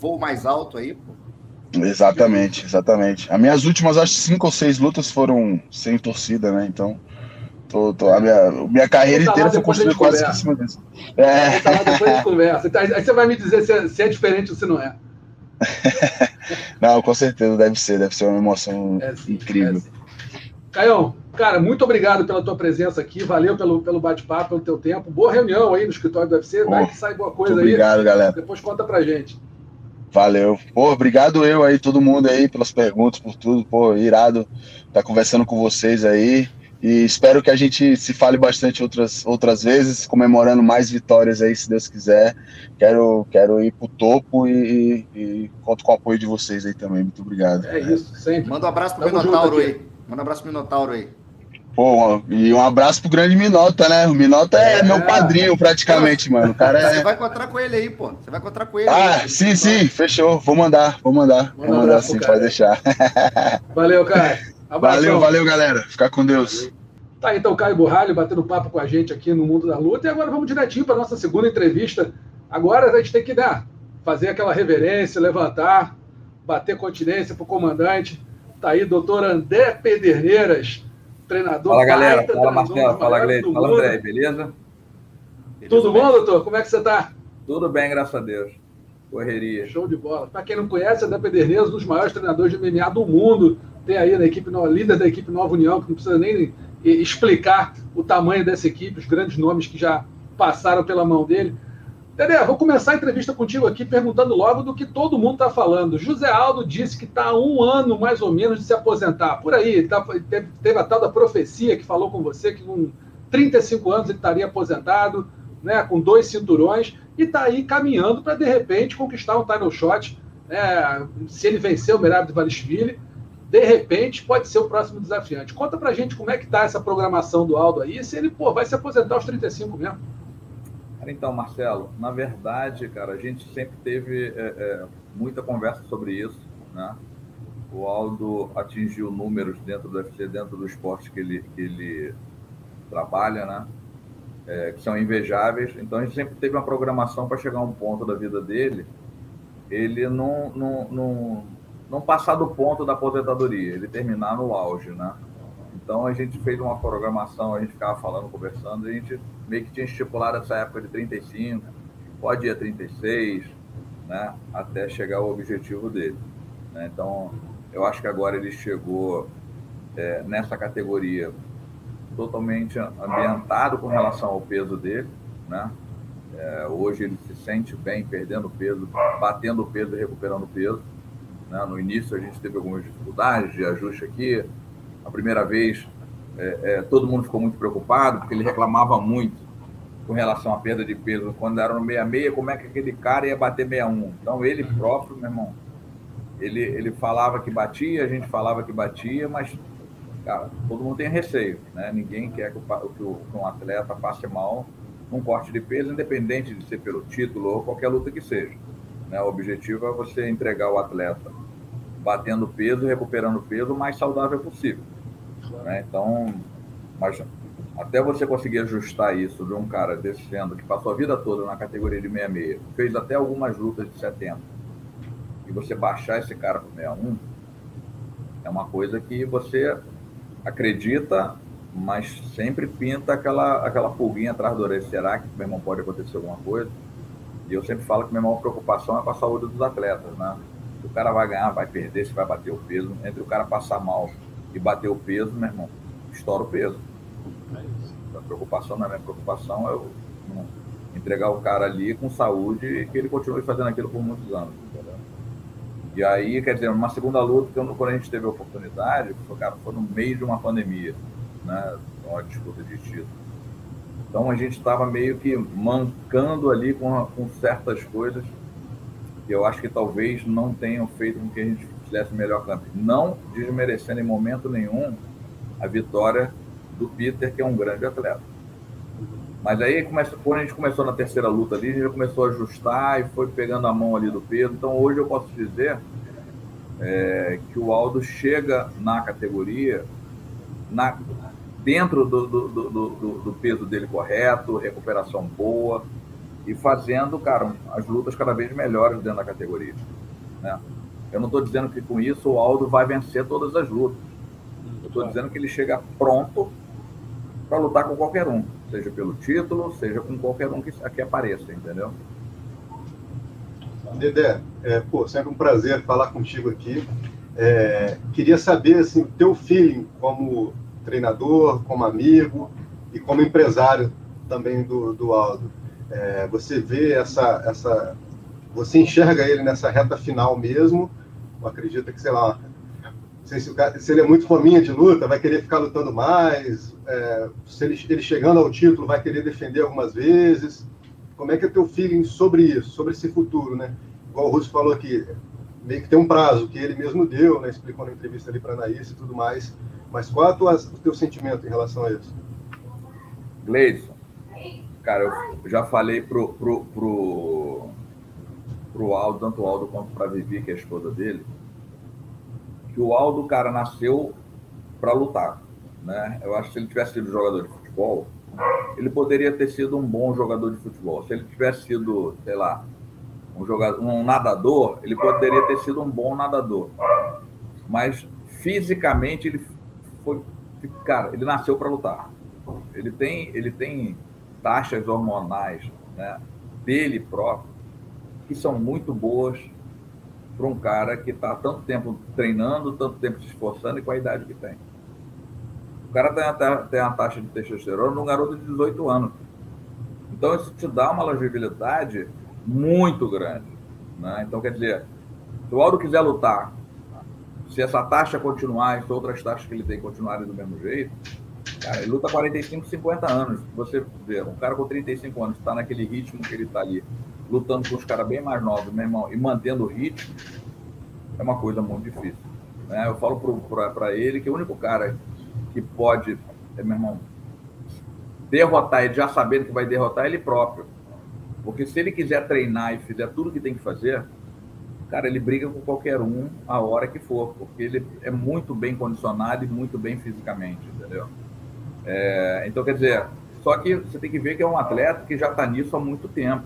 voo mais alto aí, pô. Exatamente, exatamente. As minhas últimas, acho cinco ou seis lutas foram sem torcida, né? Então, tô, tô, a minha, minha carreira inteira foi construída quase em cima disso. É. Tá lá depois de conversa. Então, aí você vai me dizer se é, se é diferente ou se não é. [LAUGHS] não, com certeza deve ser, deve ser uma emoção é sim, incrível. É sim. Caião, cara, muito obrigado pela tua presença aqui, valeu pelo, pelo bate-papo, pelo teu tempo. Boa reunião aí no escritório do UFC, vai que sai boa coisa obrigado, aí. Obrigado, galera. Depois conta pra gente. Valeu. Pô, obrigado eu aí, todo mundo aí, pelas perguntas, por tudo. Pô, irado estar tá conversando com vocês aí. E espero que a gente se fale bastante outras, outras vezes, comemorando mais vitórias aí, se Deus quiser. Quero, quero ir pro topo e, e, e conto com o apoio de vocês aí também. Muito obrigado. É isso, sempre. Manda um abraço pro Minotauro aí. Manda um abraço pro Minotauro aí. Pô, e um abraço pro grande Minota, né? O Minota é, é meu padrinho praticamente, mano. O cara é... Você vai encontrar com ele aí, pô. Você vai encontrar com ele. Ah, aí, sim, sim, fechou. Vou mandar, vou mandar. Manda vou mandar sim, pode deixar. [LAUGHS] Valeu, cara. Abração. Valeu, valeu, galera. Ficar com Deus. Tá, então, Caio Burralho batendo papo com a gente aqui no Mundo da Luta. E agora vamos direitinho para nossa segunda entrevista. Agora a gente tem que né, fazer aquela reverência, levantar, bater continência pro comandante. Tá aí, doutor André Pederneiras treinador. Fala, galera. Fala, Marcelo. Fala, Gleito. Fala, André. Beleza? beleza? Tudo bom, doutor? Como é que você está? Tudo bem, graças a Deus. Correria. Show de bola. Para quem não conhece, André Pederneiras, um dos maiores treinadores de MMA do mundo. Tem aí na equipe, líder da equipe Nova União, que não precisa nem explicar o tamanho dessa equipe, os grandes nomes que já passaram pela mão dele. Dedé, vou começar a entrevista contigo aqui perguntando logo do que todo mundo está falando. José Aldo disse que está há um ano mais ou menos de se aposentar. Por aí, tá, teve, teve, a tal da profecia que falou com você que com 35 anos ele estaria aposentado, né, com dois cinturões, e está aí caminhando para, de repente, conquistar um title shot. Né, se ele vencer o Merab de Valishvili, de repente pode ser o próximo desafiante. Conta pra gente como é que tá essa programação do Aldo aí, se ele pô, vai se aposentar aos 35 mesmo. Então, Marcelo, na verdade, cara, a gente sempre teve é, é, muita conversa sobre isso, né? O Aldo atingiu números dentro do UFC, dentro do esporte que ele, que ele trabalha, né? É, que são invejáveis. Então, a gente sempre teve uma programação para chegar a um ponto da vida dele, ele não, não, não, não passar do ponto da aposentadoria, ele terminar no auge, né? Então a gente fez uma programação, a gente ficava falando, conversando, a gente meio que tinha estipulado essa época de 35, pode ir a 36, né, até chegar ao objetivo dele. Né? Então, eu acho que agora ele chegou é, nessa categoria totalmente ambientado com relação ao peso dele, né? É, hoje ele se sente bem perdendo peso, batendo peso e recuperando peso. Né? No início a gente teve algumas dificuldades de ajuste aqui, a primeira vez, é, é, todo mundo ficou muito preocupado, porque ele reclamava muito com relação à perda de peso. Quando era no 66, como é que aquele cara ia bater 61? Então, ele próprio, meu irmão, ele, ele falava que batia, a gente falava que batia, mas, cara, todo mundo tem receio, né? Ninguém quer que, o, que, o, que um atleta passe mal num corte de peso, independente de ser pelo título ou qualquer luta que seja. Né? O objetivo é você entregar o atleta batendo peso e recuperando peso o mais saudável possível. Né? Então, mas até você conseguir ajustar isso de um cara descendo, que passou a vida toda na categoria de 66, fez até algumas lutas de 70, e você baixar esse cara para 61, é uma coisa que você acredita, mas sempre pinta aquela, aquela pulguinha atrás do orelha. Será que meu irmão pode acontecer alguma coisa? E eu sempre falo que minha maior preocupação é com a saúde dos atletas, né? Se o cara vai ganhar, vai perder, se vai bater o peso. Entre o cara passar mal e bater o peso, meu irmão, estoura o peso. A preocupação não é minha preocupação, é eu entregar o cara ali com saúde e que ele continue fazendo aquilo por muitos anos. Entendeu? E aí, quer dizer, uma segunda luta, quando a gente teve a oportunidade, foi, cara, foi no meio de uma pandemia, né? Uma disputa de título. Então a gente estava meio que mancando ali com, com certas coisas que eu acho que talvez não tenham feito com que a gente fizesse melhor campo. Não desmerecendo em momento nenhum a vitória do Peter, que é um grande atleta. Mas aí, quando a gente começou na terceira luta ali, a gente já começou a ajustar e foi pegando a mão ali do peso. Então, hoje eu posso dizer é, que o Aldo chega na categoria na, dentro do, do, do, do, peso dele correto, recuperação boa e fazendo, cara, as lutas cada vez melhores dentro da categoria. Né? Eu não estou dizendo que com isso o Aldo vai vencer todas as lutas. Eu estou dizendo que ele chega pronto para lutar com qualquer um, seja pelo título, seja com qualquer um que, que apareça, entendeu? Dedé, é, pô, sempre um prazer falar contigo aqui. É, queria saber assim, o teu feeling como treinador, como amigo e como empresário também do, do Aldo. É, você vê essa, essa, você enxerga ele nessa reta final mesmo? Acredita que, sei lá, sei se, cara, se, ele é muito fominha de luta, vai querer ficar lutando mais? É, se ele, ele, chegando ao título, vai querer defender algumas vezes? Como é que é teu feeling sobre isso, sobre esse futuro, né? Igual o Russo falou aqui, meio que tem um prazo que ele mesmo deu, né? Explicou na entrevista ali para a Anaís e tudo mais. Mas qual é tua, o teu sentimento em relação a isso? Gleison, cara, eu já falei pro, pro, pro, para o Aldo, tanto o Aldo quanto para Vivi, que é a esposa dele, que o Aldo, cara, nasceu para lutar. Né? Eu acho que se ele tivesse sido jogador de futebol, ele poderia ter sido um bom jogador de futebol. Se ele tivesse sido, sei lá, um, jogador, um nadador, ele poderia ter sido um bom nadador. Mas fisicamente ele foi, cara, ele nasceu para lutar. Ele tem, ele tem taxas hormonais, né, dele próprio que são muito boas para um cara que está tanto tempo treinando, tanto tempo se esforçando e com a idade que tem. O cara tem a, tem a taxa de testosterona num garoto de 18 anos. Então, isso te dá uma longevidade muito grande. Né? Então, quer dizer, se o Aldo quiser lutar, se essa taxa continuar, se outras taxas que ele tem continuarem do mesmo jeito, cara, ele luta 45, 50 anos. Você vê, um cara com 35 anos está naquele ritmo que ele está ali, lutando com os caras bem mais novos, meu irmão, e mantendo o ritmo, é uma coisa muito difícil. Né? Eu falo para ele que o único cara que pode, é, meu irmão, derrotar ele já sabendo que vai derrotar ele próprio. Porque se ele quiser treinar e fizer tudo que tem que fazer, cara, ele briga com qualquer um a hora que for, porque ele é muito bem condicionado e muito bem fisicamente, entendeu? É, então, quer dizer, só que você tem que ver que é um atleta que já está nisso há muito tempo.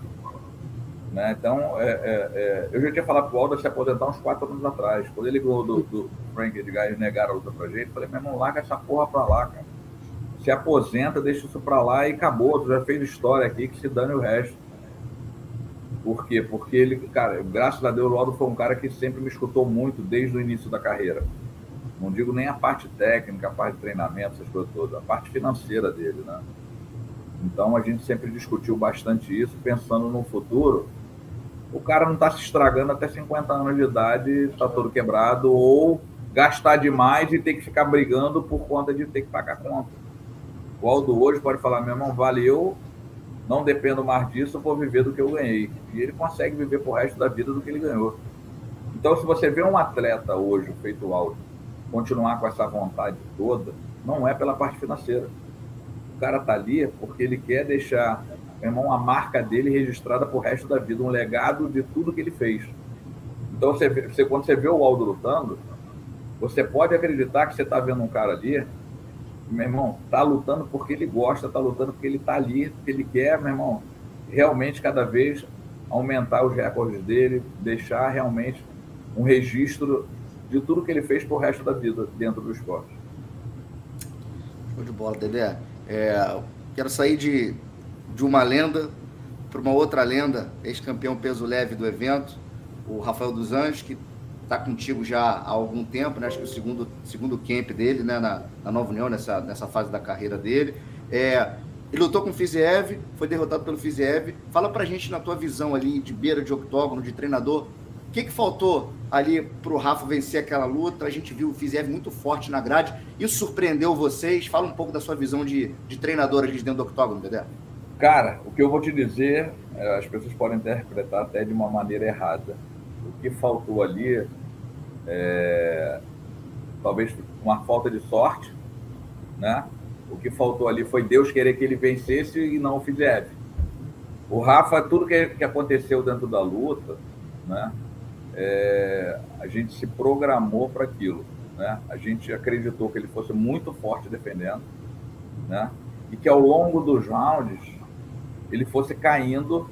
Né? Então, é, é, é eu já tinha falado para o Aldo se aposentar uns quatro anos atrás. Quando ele ganhou do, do Frank Edgar e negaram a luta para gente, eu falei, meu irmão, larga essa porra para lá, cara. Se aposenta, deixa isso para lá e acabou. Tu já fez história aqui que se dane o resto. Por quê? Porque ele, cara, graças a Deus, o Aldo foi um cara que sempre me escutou muito desde o início da carreira. Não digo nem a parte técnica, a parte de treinamento, essas coisas todas, a parte financeira dele, né? Então a gente sempre discutiu bastante isso, pensando no futuro. O cara não está se estragando até 50 anos de idade, está todo quebrado, ou gastar demais e ter que ficar brigando por conta de ter que pagar conta. O Aldo hoje pode falar, meu irmão, valeu, não dependo mais disso, vou viver do que eu ganhei. E ele consegue viver pro resto da vida do que ele ganhou. Então, se você vê um atleta hoje, feito alto, continuar com essa vontade toda, não é pela parte financeira. O cara tá ali porque ele quer deixar, irmão, a marca dele registrada pro resto da vida, um legado de tudo que ele fez. Então, você, você quando você vê o Aldo lutando, você pode acreditar que você está vendo um cara ali meu irmão, tá lutando porque ele gosta, tá lutando porque ele tá ali, porque ele quer, meu irmão, realmente cada vez aumentar os recordes dele, deixar realmente um registro de tudo que ele fez pro resto da vida dentro do esporte. Show de bola, Dedé. É, quero sair de, de uma lenda para uma outra lenda, ex-campeão peso leve do evento, o Rafael dos Anjos, que está contigo já há algum tempo, né? Acho que o segundo, segundo camp dele, né? Na, na Nova União, nessa, nessa fase da carreira dele. É, ele lutou com o Fiziev, foi derrotado pelo Fiziev. Fala pra gente na tua visão ali de beira de octógono, de treinador, o que, que faltou ali pro Rafa vencer aquela luta? A gente viu o Fiziev muito forte na grade. Isso surpreendeu vocês? Fala um pouco da sua visão de, de treinador ali dentro do octógono, Dedé. Cara, o que eu vou te dizer, é, as pessoas podem interpretar até de uma maneira errada. O que faltou ali é, talvez uma falta de sorte, né? O que faltou ali foi Deus querer que ele vencesse e não o fizesse. O Rafa, tudo que, que aconteceu dentro da luta, né? É, a gente se programou para aquilo, né? A gente acreditou que ele fosse muito forte defendendo, né? E que ao longo dos rounds ele fosse caindo,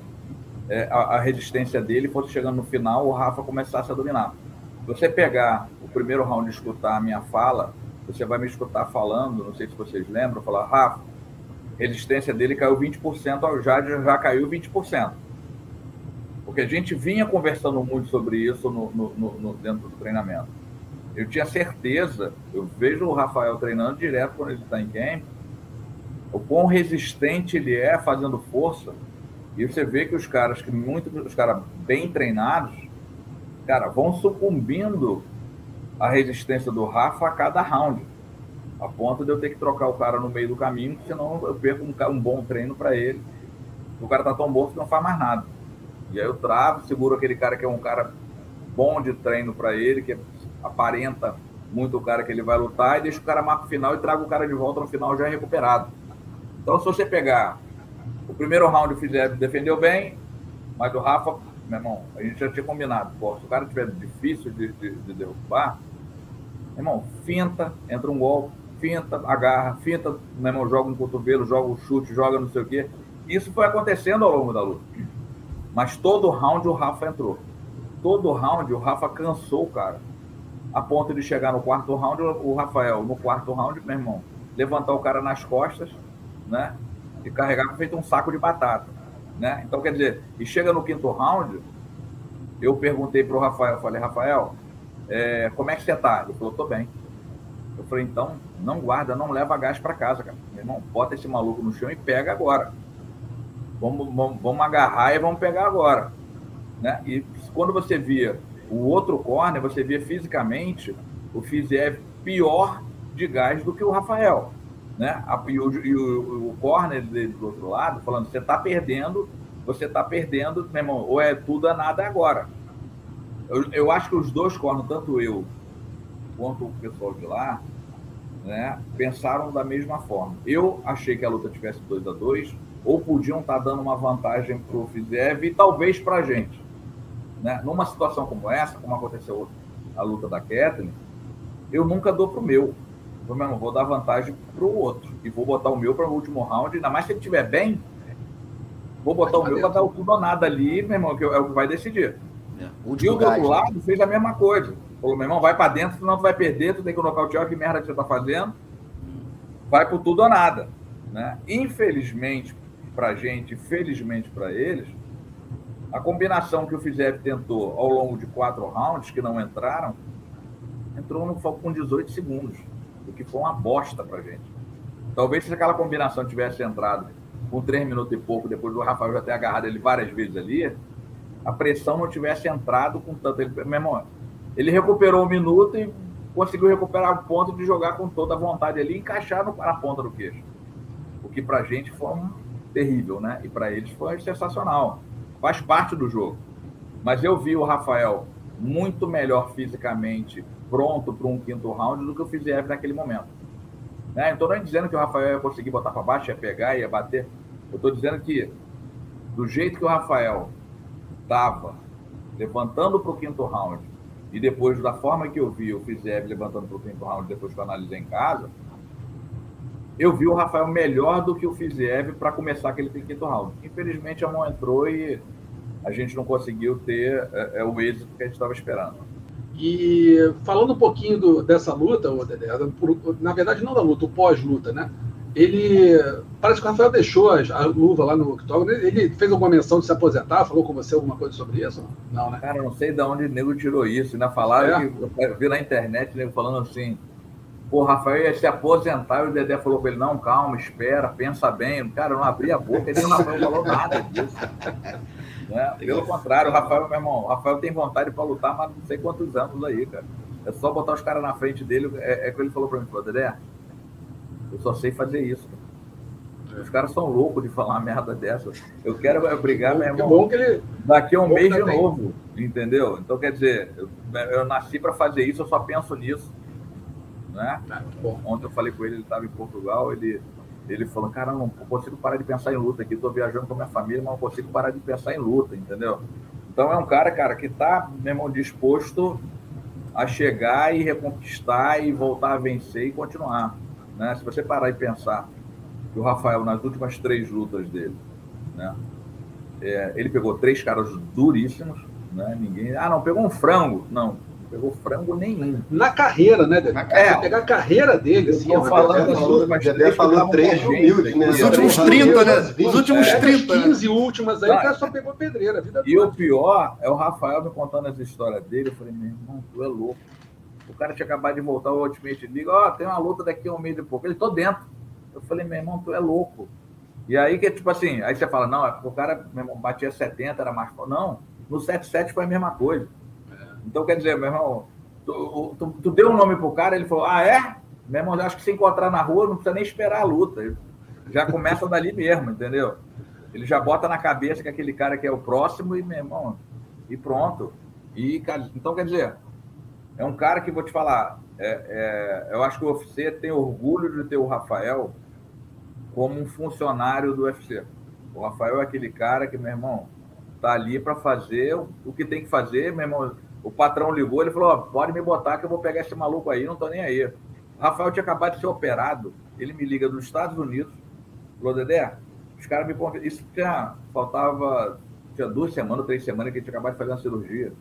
é, a, a resistência dele fosse chegando no final, o Rafa começasse a dominar você pegar o primeiro round e escutar a minha fala, você vai me escutar falando, não sei se vocês lembram, falar, Rafa, resistência dele caiu 20%, já já caiu 20%. Porque a gente vinha conversando muito sobre isso no, no, no, dentro do treinamento. Eu tinha certeza, eu vejo o Rafael treinando direto quando ele está em camp, o quão resistente ele é fazendo força. E você vê que os caras, que muitos os caras bem treinados, cara, vão sucumbindo à resistência do Rafa a cada round. A ponto de eu ter que trocar o cara no meio do caminho, senão eu perco um, um bom treino para ele. O cara tá tão bom que não faz mais nada. E aí eu travo, seguro aquele cara que é um cara bom de treino para ele, que aparenta muito o cara que ele vai lutar, e deixo o cara marco final e trago o cara de volta no final já recuperado. Então, se você pegar o primeiro round, o Fiziev defendeu bem, mas o Rafa meu irmão, a gente já tinha combinado. Pô, se o cara tiver difícil de, de, de derrubar, meu irmão, finta, entra um gol, finta, agarra, finta, meu irmão, joga um cotovelo, joga um chute, joga não sei o quê. Isso foi acontecendo ao longo da luta. Mas todo round o Rafa entrou. Todo round o Rafa cansou o cara. A ponto de chegar no quarto round, o Rafael, no quarto round, meu irmão, levantar o cara nas costas, né? E carregar feito um saco de batata. Né? Então, quer dizer, e chega no quinto round, eu perguntei para o Rafael, falei, Rafael, é, como é que você está? Ele falou, tô bem. Eu falei, então, não guarda, não leva gás para casa, cara. Meu irmão, bota esse maluco no chão e pega agora. Vamos, vamos, vamos agarrar e vamos pegar agora. Né? E quando você via o outro corner, você via fisicamente o Fiziev pior de gás do que o Rafael. Né? E, o, e o, o corner dele do outro lado, falando, você está perdendo, você está perdendo, meu irmão, ou é tudo ou nada agora. Eu, eu acho que os dois corners, tanto eu quanto o pessoal de lá, né, pensaram da mesma forma. Eu achei que a luta tivesse 2 a 2 ou podiam estar tá dando uma vantagem para o Fiziev e talvez para a gente. Né? Numa situação como essa, como aconteceu a luta da Kathleen, eu nunca dou para o meu. Mesmo vou dar vantagem para o outro. E vou botar o meu para o último round, ainda mais se ele estiver bem, vou botar o meu para dar o tudo ou nada ali, meu irmão, que é o que vai decidir. É. O e o do outro lado fez a mesma coisa. Falou, meu irmão, vai para dentro, senão tu vai perder, tu tem que nocautear, que merda que você tá fazendo. Vai por tudo ou nada. Né? Infelizmente para a gente, felizmente para eles, a combinação que o Fiziev tentou ao longo de quatro rounds, que não entraram, entrou no com 18 segundos, que foi uma bosta para gente. Talvez se aquela combinação tivesse entrado com três minutos e pouco, depois do Rafael já ter agarrado ele várias vezes ali, a pressão não tivesse entrado com tanto. Ele, meu irmão, ele recuperou um minuto e conseguiu recuperar o ponto de jogar com toda a vontade ali e encaixar no, na ponta do queixo. O que para gente foi um terrível, né? E para eles foi sensacional. Faz parte do jogo. Mas eu vi o Rafael muito melhor fisicamente, pronto para um quinto round do que o Fiziev naquele momento. Né? Então, não é dizendo que o Rafael ia conseguir botar para baixo, ia pegar, ia bater. Eu estou dizendo que, do jeito que o Rafael estava levantando para o quinto round, e depois da forma que eu vi o Fiziev levantando para o quinto round, depois que eu analisei em casa, eu vi o Rafael melhor do que o Fiziev para começar aquele quinto round. Infelizmente a mão entrou e a gente não conseguiu ter é, é o êxito que a gente estava esperando. E falando um pouquinho do, dessa luta, na verdade não da luta, o pós-luta, né? Ele parece que o Rafael deixou a luva lá no octógono. Ele fez alguma menção de se aposentar? Falou com você alguma coisa sobre isso? Não, né? Cara, eu não sei de onde o nego tirou isso. Ainda falaram é? que eu vi na internet o nego falando assim: Pô, Rafael ia se aposentar e o Dedé falou para ele: não, calma, espera, pensa bem. Cara, não abria a boca, ele não falou nada disso. [LAUGHS] Né? Pelo contrário, o Rafael, meu irmão, o Rafael tem vontade para lutar, mas não sei quantos anos aí, cara. É só botar os caras na frente dele. É, é que ele falou para mim: falou, Dedé, eu só sei fazer isso. Os caras são loucos de falar uma merda dessa. Eu quero brigar, meu irmão, ele... daqui a um mês de novo, entendeu? Então, quer dizer, eu, eu nasci para fazer isso, eu só penso nisso né? Ah, Ontem eu falei com ele, ele estava em Portugal, ele, ele falou, cara, não consigo parar de pensar em luta aqui, estou viajando com a minha família, mas não consigo parar de pensar em luta, entendeu? Então é um cara, cara, que está, meu irmão, disposto a chegar e reconquistar e voltar a vencer e continuar. Né? Se você parar e pensar que o Rafael, nas últimas três lutas dele, né? É, ele pegou três caras duríssimos, né? Ninguém. Ah, não, pegou um frango. Não, pegou frango nenhum. Na carreira, né, Dedé? É, pegar a carreira dele, assim, eu falando, mas Dedé falou três humildes, né? Os últimos 30, né? Os últimos é, 30. 15 últimas aí, o cara só pegou pedreira. e o pior é o Rafael me contando as histórias dele. Eu falei, meu irmão, tu é louco. O cara tinha acabado de voltar ao Ultimate League, ó, oh, tem uma luta daqui a um mês e pouco. Ele, tô dentro. Eu falei, meu irmão, tu é louco. E aí que, tipo assim, aí você fala, não, é porque o cara, meu irmão, batia 70, era mais. Não, no 77 foi a mesma coisa. Então, quer dizer, meu irmão, tu, tu, tu deu um nome pro cara, ele falou, ah, é? Meu irmão, acho que se encontrar na rua, não precisa nem esperar a luta. Já começa [LAUGHS] dali mesmo, entendeu? Ele já bota na cabeça que aquele cara que é o próximo e, meu irmão, e pronto. E, então, quer dizer, é um cara que, vou te falar, é, é, eu acho que o UFC tem orgulho de ter o Rafael como um funcionário do UFC. O Rafael é aquele cara que, meu irmão, tá ali para fazer o que tem que fazer, meu irmão o patrão ligou, ele falou: pode me botar que eu vou pegar esse maluco aí, não tô nem aí. Rafael tinha acabado de ser operado, ele me liga dos Estados Unidos, falou: Dedé, os caras me convidaram. Isso tinha, faltava, tinha duas semanas, três semanas que ele tinha acabado de fazer uma cirurgia.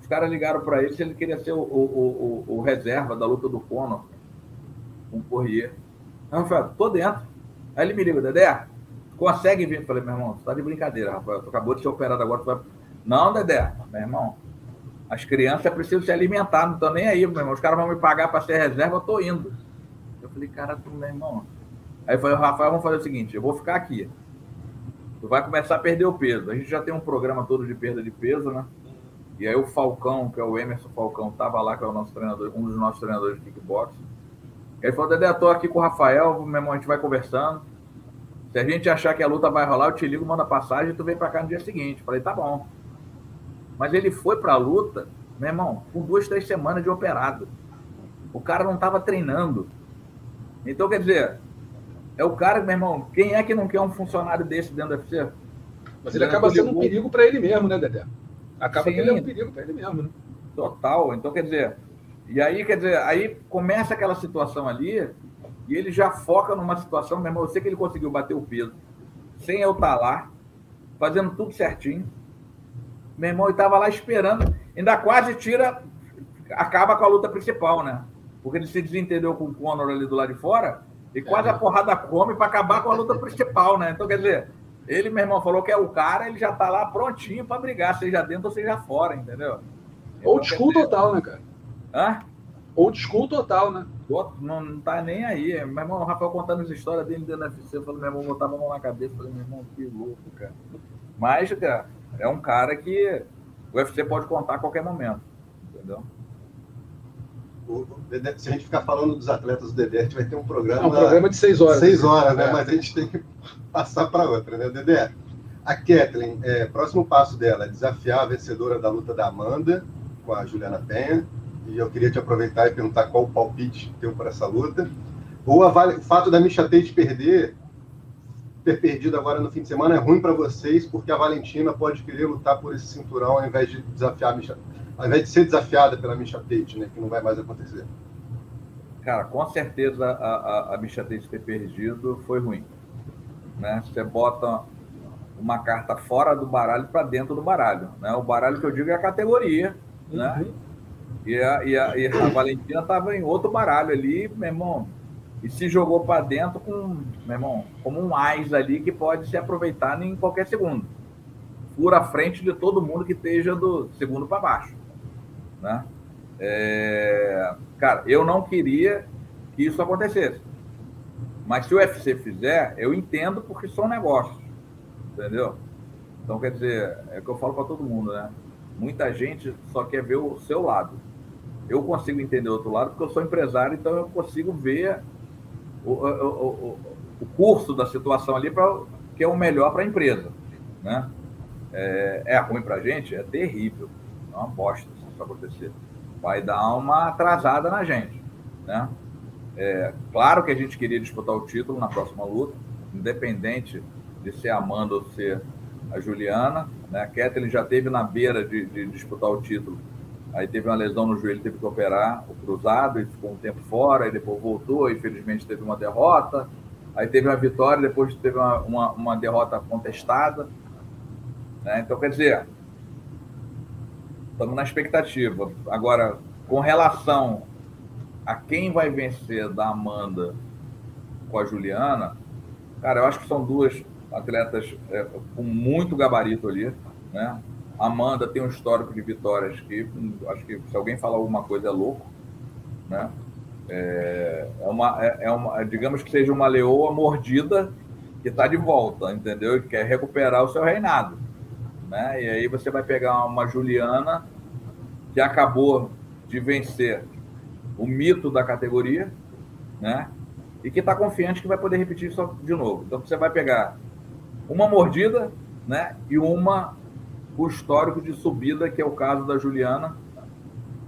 Os caras ligaram para ele se ele queria ser o, o, o, o, reserva da luta do Conor com o Corrier. Rafael, tô dentro. Aí ele me liga, Dedé, consegue vir? Eu falei, meu irmão, você tá de brincadeira, Rafael. Tu acabou de ser operado agora, tu vai. Não, Dedé, meu irmão, as crianças precisam se alimentar, não estão nem aí, meu irmão. Os caras vão me pagar para ser reserva, eu estou indo. Eu falei, cara, tu, meu irmão. Aí eu falei, Rafael, vamos fazer o seguinte: eu vou ficar aqui. tu vai começar a perder o peso. A gente já tem um programa todo de perda de peso, né? E aí o Falcão, que é o Emerson Falcão, tava lá, que é o nosso treinador, um dos nossos treinadores de kickboxing. Ele falou, Dedé, eu tô aqui com o Rafael, meu irmão, a gente vai conversando. Se a gente achar que a luta vai rolar, eu te ligo, manda passagem e tu vem para cá no dia seguinte. Falei, tá bom. Mas ele foi para a luta, meu irmão, com duas, três semanas de operado. O cara não estava treinando. Então, quer dizer, é o cara, meu irmão, quem é que não quer um funcionário desse dentro do UFC? Mas ele acaba sendo um perigo para ele mesmo, né, Dedé? Acaba Sim. que ele é um perigo para ele mesmo, né? Total. Então, quer dizer, e aí, quer dizer, aí começa aquela situação ali e ele já foca numa situação, meu irmão, eu sei que ele conseguiu bater o peso sem eu estar tá lá, fazendo tudo certinho. Meu irmão, estava lá esperando, ainda quase tira, acaba com a luta principal, né? Porque ele se desentendeu com o Conor ali do lado de fora e quase é. a porrada come para acabar com a luta principal, né? Então, quer dizer, ele, meu irmão, falou que é o cara, ele já tá lá prontinho para brigar, seja dentro ou seja fora, entendeu? Então, Old school dizer... total, né, cara? Hã? Old school total, né? Não, não tá nem aí. Meu irmão, o Rafael contando as histórias dele dentro da eu falei, meu irmão, botava a mão na cabeça, falei, meu irmão, que louco, cara. Mas, cara, é um cara que o UFC pode contar a qualquer momento, entendeu? se a gente ficar falando dos atletas do Dedé, a gente vai ter um programa. um programa de seis horas. Seis horas, né? É. Mas a gente tem que passar para outra, né, Dedé? A Kathleen, é, próximo passo dela é desafiar a vencedora da luta da Amanda com a Juliana Penha. E eu queria te aproveitar e perguntar qual o palpite teu para essa luta. Ou a, o fato da Misha Tate perder, ter perdido agora no fim de semana, é ruim para vocês, porque a Valentina pode querer lutar por esse cinturão ao invés de desafiar a Misha ao invés de ser desafiada pela Misha Tate, né, que não vai mais acontecer. Cara, com certeza a, a, a Misha Tate ter perdido foi ruim. Né? Você bota uma carta fora do baralho para dentro do baralho. Né? O baralho que eu digo é a categoria. Né? Uhum. Né? E, a, e, a, e a Valentina estava em outro baralho ali, meu irmão, e se jogou para dentro com, meu irmão, como um AIS ali que pode se aproveitar em qualquer segundo. Fura a frente de todo mundo que esteja do segundo para baixo. Né? É... Cara, eu não queria que isso acontecesse. Mas se o UFC fizer, eu entendo porque são negócios. Entendeu? Então, quer dizer, é o que eu falo para todo mundo, né? Muita gente só quer ver o seu lado. Eu consigo entender o outro lado porque eu sou empresário, então eu consigo ver o, o, o, curso da situação ali para que é o melhor para a empresa. Né? É, é ruim para a gente? É terrível. É uma bosta para acontecer. Vai dar uma atrasada na gente, né? É, claro que a gente queria disputar o título na próxima luta, independente de ser a Amanda ou ser a Juliana. Né? A Kathleen já teve na beira de, de, disputar o título. Aí teve uma lesão no joelho, teve que operar o cruzado e ficou um tempo fora, aí depois voltou, infelizmente teve uma derrota. Aí teve uma vitória, depois teve uma, uma, uma derrota contestada. Né? Então, quer dizer, estamos na expectativa. Agora, com relação a quem vai vencer da Amanda com a Juliana, cara, eu acho que são duas atletas é, com muito gabarito ali, né? Amanda tem um histórico de vitórias que acho que se alguém falar alguma coisa é louco, né? É, é uma, é, é uma, digamos que seja uma leoa mordida que está de volta, entendeu? E quer recuperar o seu reinado. Né? E aí você vai pegar uma Juliana que acabou de vencer o mito da categoria, né? E que está confiante que vai poder repetir isso de novo. Então você vai pegar uma mordida, né? E uma o histórico de subida, que é o caso da Juliana.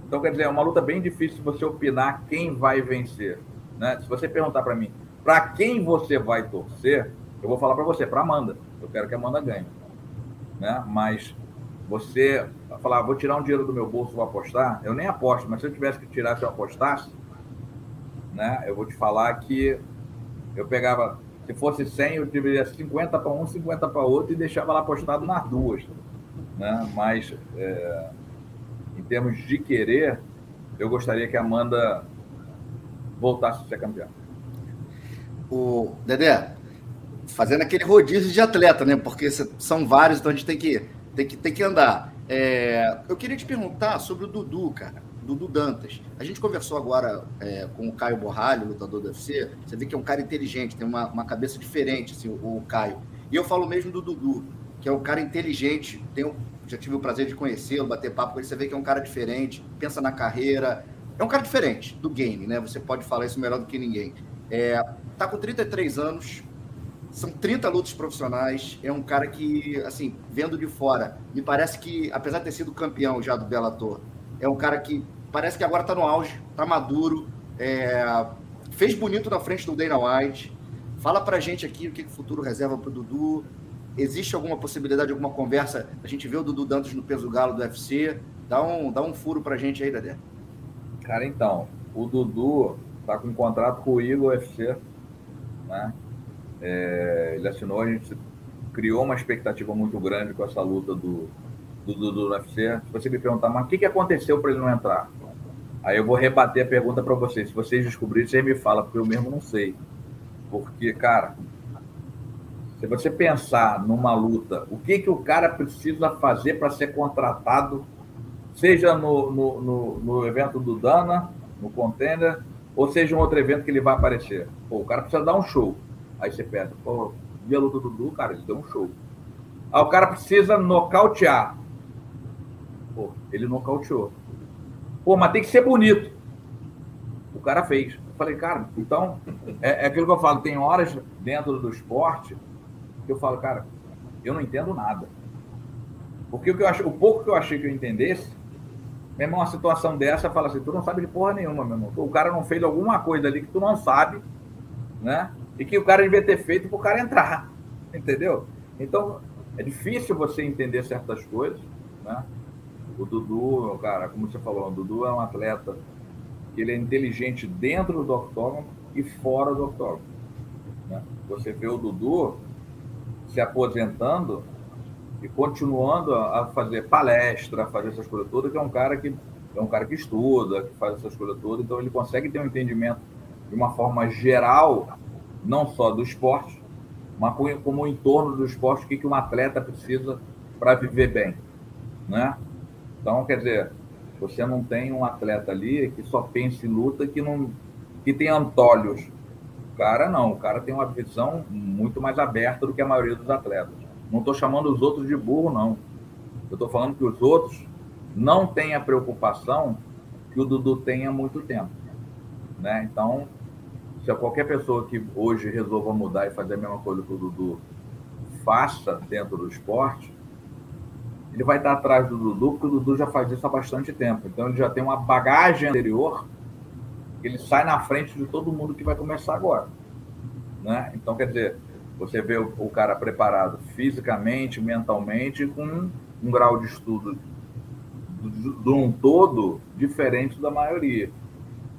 Então, quer dizer, é uma luta bem difícil você opinar quem vai vencer. Né? Se você perguntar para mim, para quem você vai torcer, eu vou falar para você, para Amanda. Eu quero que a Amanda ganhe né? Mas você falar, vou tirar um dinheiro do meu bolso, vou apostar, eu nem aposto, mas se eu tivesse que tirar, se eu apostasse, né? Eu vou te falar que eu pegava, se fosse 100, eu dividia 50 para um, 50 para outro e deixava lá apostado nas duas, né? Mas é, em termos de querer, eu gostaria que a Amanda voltasse a ser campeã. O Dedé, fazendo aquele rodízio de atleta, né? Porque são vários, então a gente tem que, tem que, tem que andar. É, eu queria te perguntar sobre o Dudu, cara. Dudu Dantas. A gente conversou agora é, com o Caio Borralho, lutador do UFC. Você vê que é um cara inteligente, tem uma, uma cabeça diferente, assim, o, o Caio. E eu falo mesmo do Dudu, que é um cara inteligente, tenho, já tive o prazer de conhecê-lo, bater papo com ele, você vê que é um cara diferente, pensa na carreira, é um cara diferente do game, né? Você pode falar isso melhor do que ninguém. É, tá com 33 anos, são 30 lutas profissionais, é um cara que, assim, vendo de fora, me parece que, apesar de ter sido campeão já do Bellator, é um cara que parece que agora tá no auge, tá maduro, é, fez bonito na frente do Dana White. Fala pra gente aqui o que o futuro reserva pro Dudu. Existe alguma possibilidade de alguma conversa? A gente vê o Dudu Dantas no peso galo do UFC. Dá um, dá um furo pra gente aí, Dedé. Cara, então, o Dudu tá com um contrato com o Eagle UFC, né? É, ele assinou, a gente criou uma expectativa muito grande com essa luta do, do Dudu no UFC. Se você me perguntar, mas o que, que aconteceu para ele não entrar? Aí eu vou rebater a pergunta para vocês. Se vocês descobrirem, vocês me falam, porque eu mesmo não sei. Porque, cara, se você pensar numa luta, o que, que o cara precisa fazer para ser contratado, seja no, no, no, no, evento do Dana, no Contender, ou seja um outro evento que ele vai aparecer. Pô, o cara precisa dar um show. Aí você pensa, pô, vi a luta do Dudu, cara, ele deu um show. Aí o cara precisa nocautear. Pô, ele nocauteou. Pô, mas tem que ser bonito. O cara fez. Eu falei, cara, então, é, é aquilo que eu falo, tem horas dentro do esporte que eu falo, cara, eu não entendo nada. Porque o, que eu acho, o pouco que eu achei que eu entendesse, meu irmão, uma situação dessa, fala assim, tu não sabe de porra nenhuma, meu irmão. O cara não fez alguma coisa ali que tu não sabe, né? E que o cara devia ter feito para o cara entrar, [LAUGHS] entendeu? Então, é difícil você entender certas coisas, né? O Dudu, cara, como você falou, o Dudu é um atleta que ele é inteligente dentro do octógono e fora do octógono. Né? Você vê o Dudu se aposentando e continuando a fazer palestra, a fazer essas coisas todas, que é um cara que é um cara que estuda, que faz essas coisas todas, então ele consegue ter um entendimento de uma forma geral, não só do esporte, mas como o entorno do esporte, o que, que um atleta precisa para viver bem, né? Então, quer dizer, você não tem um atleta ali que só pensa em luta, que não que tem antolhos. Cara não, o cara tem uma visão muito mais aberta do que a maioria dos atletas. Não estou chamando os outros de burro, não. Eu estou falando que os outros não têm a preocupação que o Dudu tem há muito tempo. Né? Então, se qualquer pessoa que hoje resolva mudar e fazer a mesma coisa que o Dudu faça dentro do esporte, ele vai estar atrás do Dudu, porque o Dudu já faz isso há bastante tempo. Então ele já tem uma bagagem anterior, ele sai na frente de todo mundo que vai começar agora. Né? Então, quer dizer, você vê o, o cara preparado fisicamente, mentalmente, com um, um grau de estudo de um todo diferente da maioria.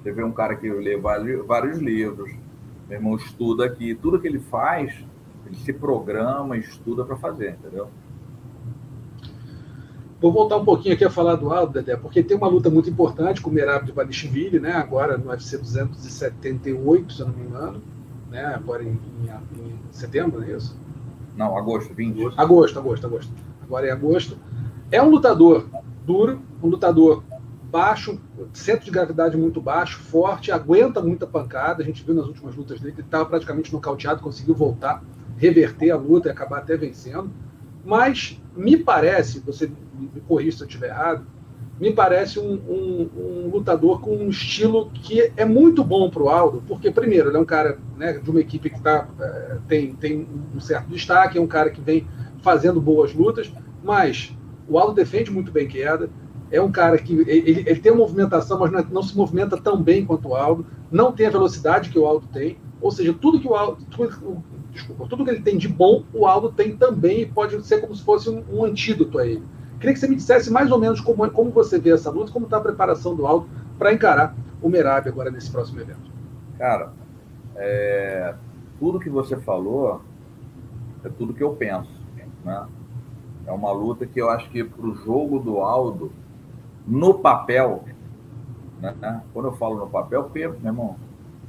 Você vê um cara que lê vários, vários livros, meu irmão estuda aqui, tudo que ele faz, ele se programa, estuda para fazer, entendeu? Vou voltar um pouquinho aqui a falar do Aldo, Dedé, porque tem uma luta muito importante com o Merab de Balishvili, né? Agora no UFC 278, se eu não me engano, né? Agora em, em, em setembro, é isso? Não, agosto, 20. Agosto, agosto, agosto. Agora é agosto. É um lutador duro, um lutador baixo, centro de gravidade muito baixo, forte, aguenta muita pancada. A gente viu nas últimas lutas dele que ele estava praticamente nocauteado, conseguiu voltar, reverter a luta e acabar até vencendo. Mas me parece, você me corrija se eu estiver errado, me parece um, um, um, lutador com um estilo que é muito bom para o Aldo, porque, primeiro, ele é um cara né, de uma equipe que tá, é, tem, tem um certo destaque, é um cara que vem fazendo boas lutas, mas o Aldo defende muito bem queda, é um cara que ele, ele tem uma movimentação, mas não, é, não, se movimenta tão bem quanto o Aldo, não tem a velocidade que o Aldo tem, ou seja, tudo que o Aldo, tudo, desculpa, tudo que ele tem de bom, o Aldo tem também e pode ser como se fosse um, um antídoto a ele. Queria que você me dissesse mais ou menos como, como você vê essa luta, como está a preparação do Aldo para encarar o Merab agora nesse próximo evento. Cara, é, tudo que você falou é tudo que eu penso. Né? É uma luta que eu acho que para o jogo do Aldo, no papel, né? quando eu falo no papel, porque, meu irmão,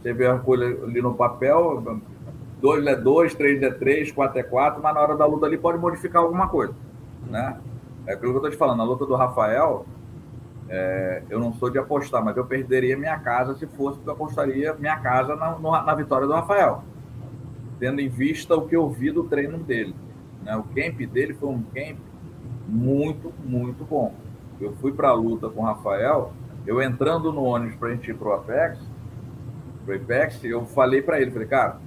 você vê a coisa ali no papel, 2 é 2, 3 é 3, 4 é 4, mas na hora da luta ali pode modificar alguma coisa, né? É aquilo que eu estou te falando, na luta do Rafael, é, eu não sou de apostar, mas eu perderia minha casa se fosse, porque eu apostaria minha casa na, na vitória do Rafael. tendo em vista o que eu vi do treino dele. Né? O camp dele foi um camp muito, muito bom. Eu fui para a luta com o Rafael, eu entrando no ônibus para a gente ir para o Apex, pro Apex, eu falei para ele, falei, cara,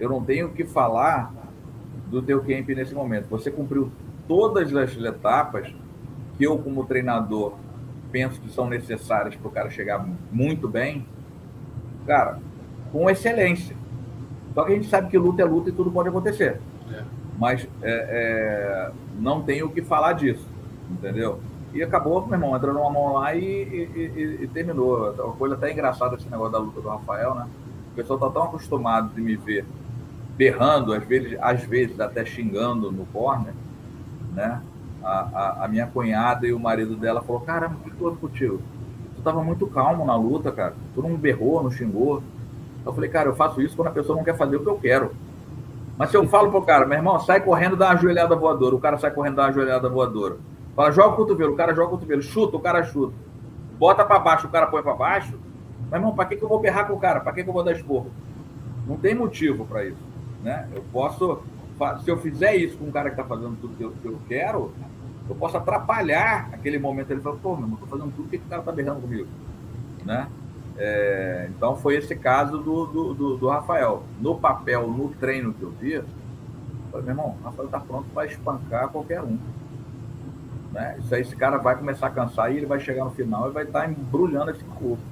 eu não tenho o que falar do teu camp nesse momento. Você cumpriu todas as etapas que eu, como treinador, penso que são necessárias para o cara chegar muito bem, cara, com excelência. Só que a gente sabe que luta é luta e tudo pode acontecer. É. Mas é, é, não tem o que falar disso, entendeu? E acabou, meu irmão, entrando uma mão lá e, e, e, e, terminou. Uma coisa até engraçada esse negócio da luta do Rafael, né? O pessoal tá tão acostumado de me ver berrando, às vezes, às vezes até xingando no corner, né? A, a, a minha cunhada e o marido dela falou, caramba, o que houve contigo? Tu tava muito calmo na luta, cara. Tu não berrou, não xingou. Eu falei, cara, eu faço isso quando a pessoa não quer fazer o que eu quero. Mas se eu falo pro cara, meu irmão, sai correndo, dá uma joelhada voadora. O cara sai correndo, dá uma joelhada voadora. Fala, joga o cotovelo, o cara joga o cotovelo. Chuta, o cara chuta. Bota para baixo, o cara põe para baixo. Meu irmão, para que, que eu vou berrar com o cara? Para que, que eu vou dar esporro? Não tem motivo para isso. Né? Eu posso, se eu fizer isso com um cara que está fazendo tudo que eu, que eu, quero, eu posso atrapalhar aquele momento. Ele fala, pô, meu irmão, estou fazendo tudo, que, que o cara está berrando comigo? Né? É, então foi esse caso do, do, do, do, Rafael. No papel, no treino que eu vi, eu falei, meu irmão, o Rafael está pronto para espancar qualquer um. Né? Isso aí, esse cara vai começar a cansar e ele vai chegar no final e vai estar tá embrulhando esse corpo.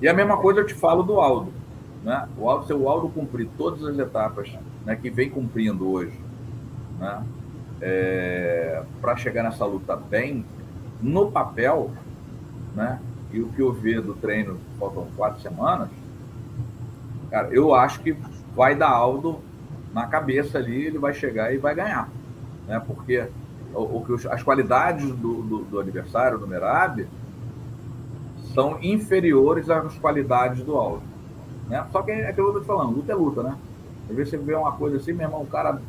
E a mesma coisa eu te falo do Aldo. Né? O Aldo, se o Aldo cumprir todas as etapas né, que vem cumprindo hoje, né, é, para chegar nessa luta bem, no papel, né, e o que eu vi do treino, faltam quatro semanas, cara, eu acho que vai dar Aldo na cabeça ali, ele vai chegar e vai ganhar. Né? Porque o, o, as qualidades do, do, do adversário, do Merab, são inferiores às qualidades do Aldo. Né? Só que é aquilo que eu tô falando, luta é luta, né? Às vezes você vê uma coisa assim, meu irmão, o cara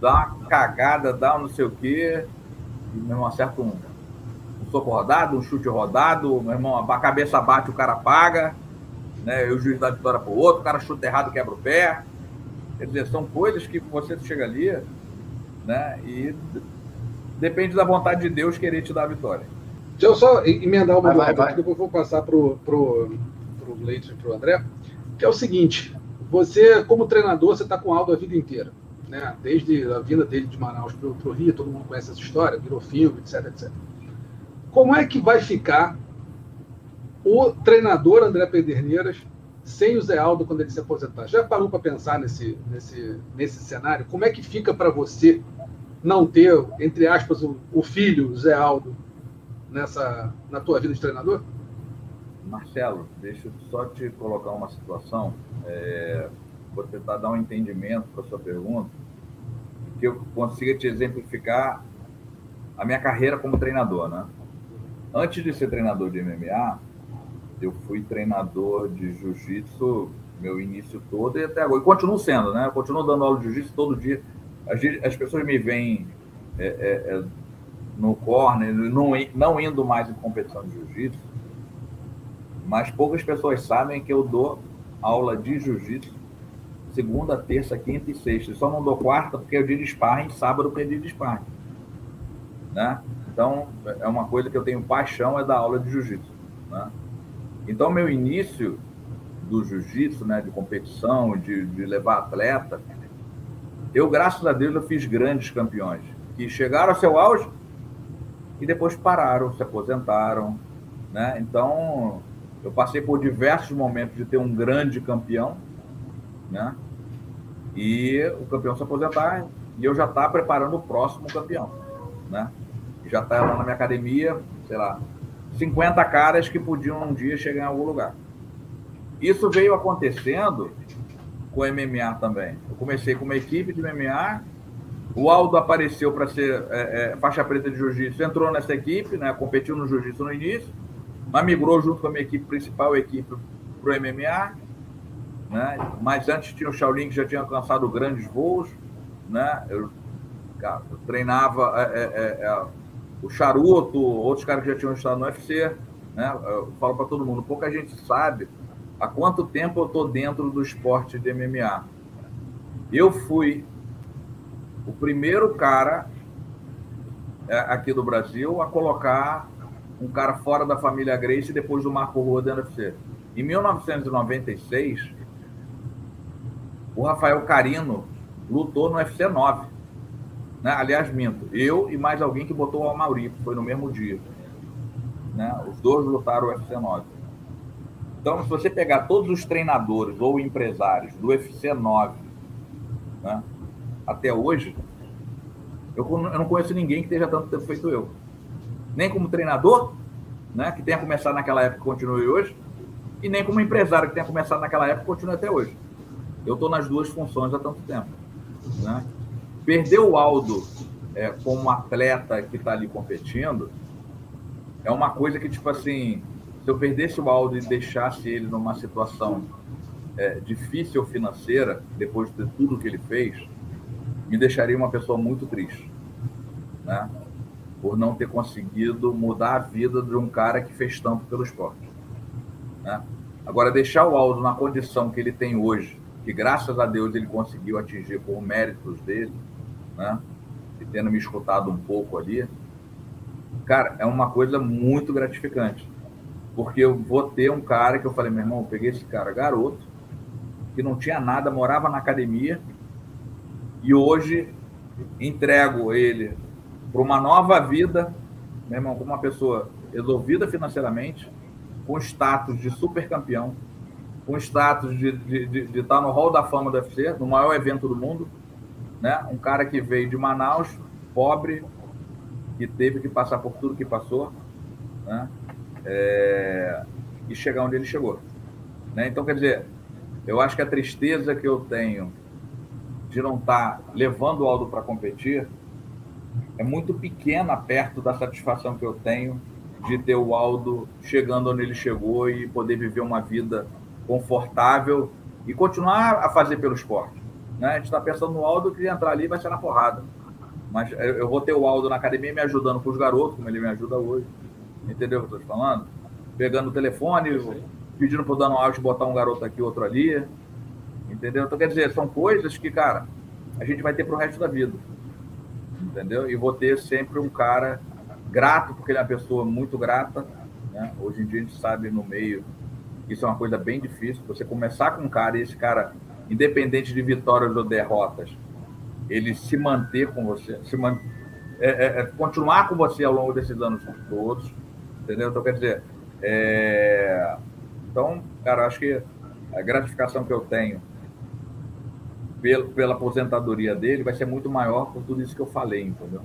dá uma cagada, dá um não sei o quê, e meu irmão acerta um, um soco rodado, um chute rodado, meu irmão, a cabeça bate, o cara paga, né? E o juiz dá vitória pro outro, o cara chuta errado, quebra o pé. Quer dizer, são coisas que você chega ali, né? E depende da vontade de Deus querer te dar a vitória. Deixa eu só emendar uma vai, vai, depois eu vou passar pro, pro, pro Leite e pro André, que é o seguinte, você, como treinador, você está com o Aldo a vida inteira. Né? Desde a vinda dele de Manaus para o Rio, todo mundo conhece essa história, virou filme, etc, etc. Como é que vai ficar o treinador André Pederneiras sem o Zé Aldo quando ele se aposentar? Já parou para pensar nesse, nesse, nesse cenário? Como é que fica para você não ter, entre aspas, o, o filho, Zé Aldo, nessa, na tua vida de treinador? Marcelo, deixa eu só te colocar uma situação. É, vou tentar dar um entendimento para a sua pergunta, que eu consiga te exemplificar a minha carreira como treinador, né? Antes de ser treinador de MMA, eu fui treinador de jiu-jitsu meu início todo e até agora. E continuo sendo, né? Eu continuo dando aula de jiu-jitsu todo dia as pessoas me veem é, é, é, no corner, não, não indo mais em competição de jiu-jitsu, mas poucas pessoas sabem que eu dou aula de jiu-jitsu segunda, terça, quinta e sexta. só não dou quarta porque é o dia de sparring, sábado porque é dia de sparring. Né? Então, é uma coisa que eu tenho paixão, é dar aula de jiu-jitsu. Né? Então, meu início do jiu-jitsu, né, de competição, de, de levar atleta, eu, graças a Deus, eu fiz grandes campeões que chegaram ao seu auge e depois pararam, se aposentaram. Né? Então, eu passei por diversos momentos de ter um grande campeão, né? E o campeão se aposentar e eu já estar tá preparando o próximo campeão, né? Já está lá na minha academia, sei lá, 50 caras que podiam um dia chegar em algum lugar. Isso veio acontecendo com MMA também. Eu comecei com uma equipe de MMA, o Aldo apareceu para ser é, é, faixa preta de jiu-jitsu, entrou nessa equipe, né, competiu no jiu-jitsu no início, mas migrou junto com a minha equipe principal, a equipe para o MMA. Né? Mas antes tinha o Shaolin que já tinha alcançado grandes voos. Né? Eu, cara, eu treinava é, é, é, é o Charuto, outros caras que já tinham estado no UFC. Né? Eu falo para todo mundo, pouca gente sabe há quanto tempo eu estou dentro do esporte de MMA. Eu fui o primeiro cara é, aqui do Brasil a colocar um cara fora da família Grace depois do Marco Rua do UFC. Em 1996, o Rafael Carino lutou no UFC 9. Né? Aliás, minto, eu e mais alguém que botou o Amauri, foi no mesmo dia. Né? Os dois lutaram o UFC 9. Então, se você pegar todos os treinadores ou empresários do UFC 9 né, até hoje, eu, eu não conheço ninguém que esteja tanto feito eu. Nem como treinador, né, que tenha começado naquela época e continue hoje, e nem como empresário que tenha começado naquela época e continue até hoje. Eu estou nas duas funções há tanto tempo. Né? Perder o Aldo é, como atleta que está ali competindo é uma coisa que, tipo assim, se eu perdesse o Aldo e deixasse ele numa situação é, difícil financeira, depois de tudo que ele fez, me deixaria uma pessoa muito triste, né? Por não ter conseguido mudar a vida de um cara que fez tanto pelo esporte, né? Agora, deixar o Aldo na condição que ele tem hoje, que graças a Deus ele conseguiu atingir por méritos dele, né? E tendo me escutado um pouco ali, cara, é uma coisa muito gratificante. Porque eu vou ter um cara que eu falei, meu irmão, eu peguei esse cara garoto, que não tinha nada, morava na academia, e hoje entrego ele para uma nova vida, meu irmão, como uma pessoa resolvida financeiramente, com status de super campeão, com status de, de, de, de estar no hall da fama do UFC, no maior evento do mundo, né? Um cara que veio de Manaus, pobre, que teve que passar por tudo que passou, né? É... e chegar onde ele chegou. Né? Então, quer dizer, eu acho que a tristeza que eu tenho de não estar tá levando o Aldo para competir é muito pequena perto da satisfação que eu tenho de ter o Aldo chegando onde ele chegou e poder viver uma vida confortável e continuar a fazer pelo esporte. Né? A gente está pensando no Aldo que entrar ali vai ser na porrada. Mas eu vou ter o Aldo na academia me ajudando com os garotos, como ele me ajuda hoje. Entendeu o que eu estou falando? Pegando o telefone, pedindo para o Dano Alves botar um garoto aqui, outro ali. Entendeu? Então, quer dizer, são coisas que, cara, a gente vai ter para o resto da vida. Entendeu? E vou ter sempre um cara grato, porque ele é uma pessoa muito grata. Né? Hoje em dia a gente sabe no meio isso é uma coisa bem difícil. Você começar com um cara e esse cara, independente de vitórias ou derrotas, ele se manter com você, se man... É, é, é, continuar com você ao longo desses anos todos, entendeu? Então, quer dizer, é... então, cara, acho que a gratificação que eu tenho pela, pela aposentadoria dele vai ser muito maior por tudo isso que eu falei, entendeu?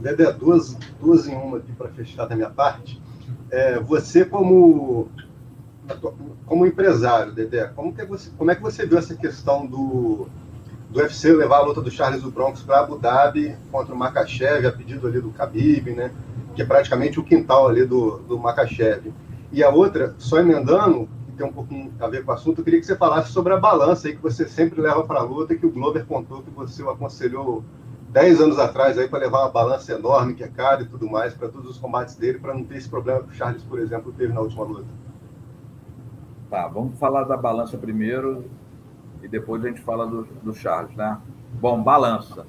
Dedé, duas, duas em uma aqui para fechar da minha parte. É, você, como, como empresário, Dedé, como, que você, como é que você viu essa questão do, do UFC levar a luta do Charles do Bronx para Abu Dhabi contra o Makachev, a pedido ali do Khabib, né? Que é praticamente o quintal ali do, do Makachev. E a outra, só emendando, tem um pouquinho a ver com o assunto, eu queria que você falasse sobre a balança aí que você sempre leva para a luta, que o Glover contou que você o aconselhou 10 anos atrás aí para levar uma balança enorme, que é cara e tudo mais, para todos os combates dele, para não ter esse problema que o Charles, por exemplo, teve na última luta. Tá, vamos falar da balança primeiro e depois a gente fala do, do Charles, né? Bom, balança.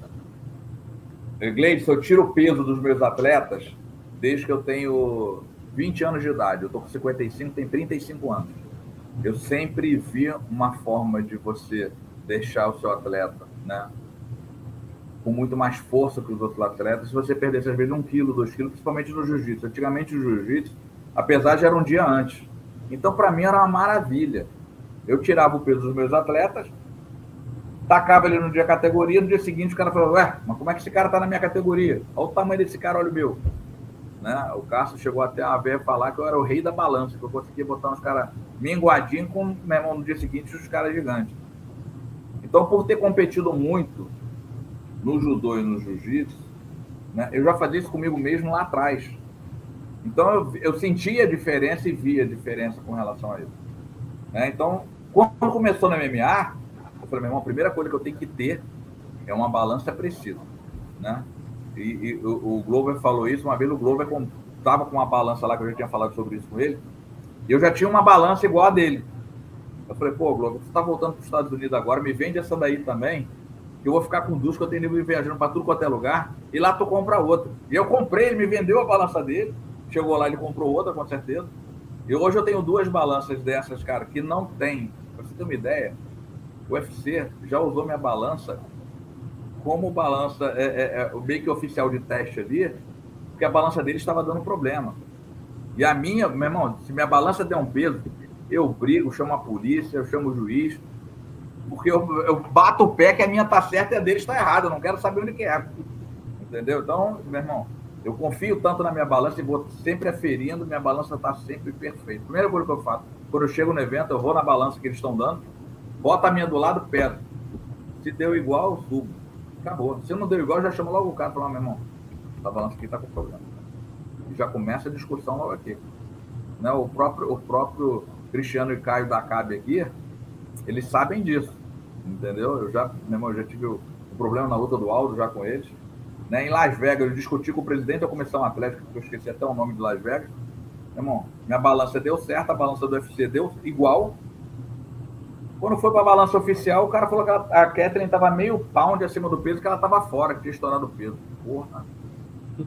Gleison, eu tiro o peso dos meus atletas desde que eu tenho 20 anos de idade. Eu tô com 55, tenho 35 anos eu sempre vi uma forma de você deixar o seu atleta, né? Com muito mais força que os outros atletas, se você perdesse às vezes um quilo, dois quilos, principalmente no jiu-jitsu. Antigamente o jiu-jitsu, apesar de era um dia antes. Então, para mim, era uma maravilha. Eu tirava o peso dos meus atletas, tacava ele no dia categoria, no dia seguinte o cara falou, ué, mas como é que esse cara tá na minha categoria? Olha o tamanho desse cara, olha o meu. Né? O Cássio chegou até a ver falar que eu era o rei da balança, que eu conseguia botar uns caras minguadinhos com meu irmão no dia seguinte os caras gigantes. Então, por ter competido muito no judô e no jiu-jitsu, né, eu já fazia isso comigo mesmo lá atrás. Então, eu, eu sentia a diferença e via a diferença com relação a isso. Né? Então, quando começou no MMA, eu falei, meu irmão, a primeira coisa que eu tenho que ter é uma balança precisa. Né? E, e o, o, Glover falou isso, uma vez o Glover estava com uma balança lá, que eu já tinha falado sobre isso com ele, e eu já tinha uma balança igual a dele. Eu falei, pô, Globo, você tá voltando para os Estados Unidos agora, me vende essa daí também, que eu vou ficar com duas, que eu tenho nível viajando para tudo quanto é lugar, e lá tu compra outra. E eu comprei, ele me vendeu a balança dele, chegou lá, ele comprou outra, com certeza. E hoje eu tenho duas balanças dessas, cara, que não tem. Pra você ter uma ideia, o UFC já usou minha balança como balança, é, é, é, o meio que oficial de teste ali, porque a balança dele estava dando problema. E a minha, meu irmão, se minha balança der um peso, eu brigo, chamo a polícia, eu chamo o juiz, porque eu, eu bato o pé que a minha tá certa e a dele está errada, eu não quero saber onde que é. Entendeu? Então, meu irmão, eu confio tanto na minha balança e vou sempre aferindo, minha balança está sempre perfeita. Primeira coisa que eu faço, quando eu chego no evento, eu vou na balança que eles estão dando, boto a minha do lado, peso. Se deu igual, eu subo. Acabou. Se não deu igual, já chamo logo o cara e falo, meu irmão, a balança aqui está com problema. Já começa a discussão logo aqui. Né? O, próprio, o próprio Cristiano e Caio da CAB aqui, eles sabem disso. Entendeu? Eu já, meu irmão, já tive o, o problema na luta do Aldo já com eles né? Em Las Vegas, eu discuti com o presidente da Comissão Atlética, que eu esqueci até o nome de Las Vegas. Meu irmão, minha balança deu certo, a balança do UFC deu igual. Quando foi para a balança oficial, o cara falou que ela, a Catherine estava meio pound acima do peso, que ela estava fora, que tinha estourado o peso. Porra,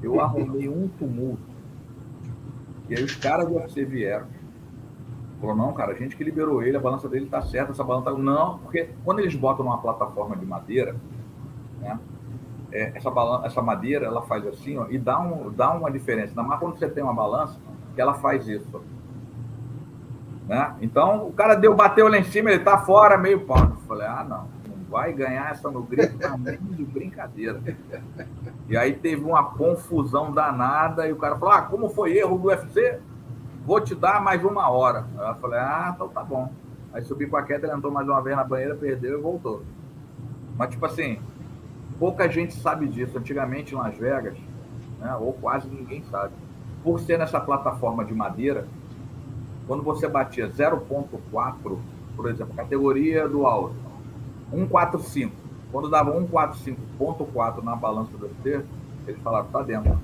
eu arrumei um tumulto. E aí os caras do UFC vieram. Falou, não, cara, a gente que liberou ele, a balança dele tá certa, essa balança tá... Não, porque quando eles botam numa plataforma de madeira, né? é, essa, balança, essa madeira, ela faz assim, ó, e dá, um, dá uma diferença. Ainda mais quando você tem uma balança, que ela faz isso. Né? Então, o cara deu, bateu lá em cima, ele tá fora, meio pau. Falei, ah, não, não vai ganhar essa no grito também de brincadeira. E aí teve uma confusão danada, e o cara falou, ah, como foi erro do UFC? Vou te dar mais uma hora. Aí eu falei, ah, então tá bom. Aí subi com a queda, ele entrou mais uma vez na banheira, perdeu e voltou. Mas, tipo assim, Pouca gente sabe disso. Antigamente em Las Vegas, né, ou quase ninguém sabe. Por ser nessa plataforma de madeira, quando você batia 0.4, por exemplo, categoria do alto, 145, quando dava 145.4 na balança do UFC, eles falavam, tá dentro.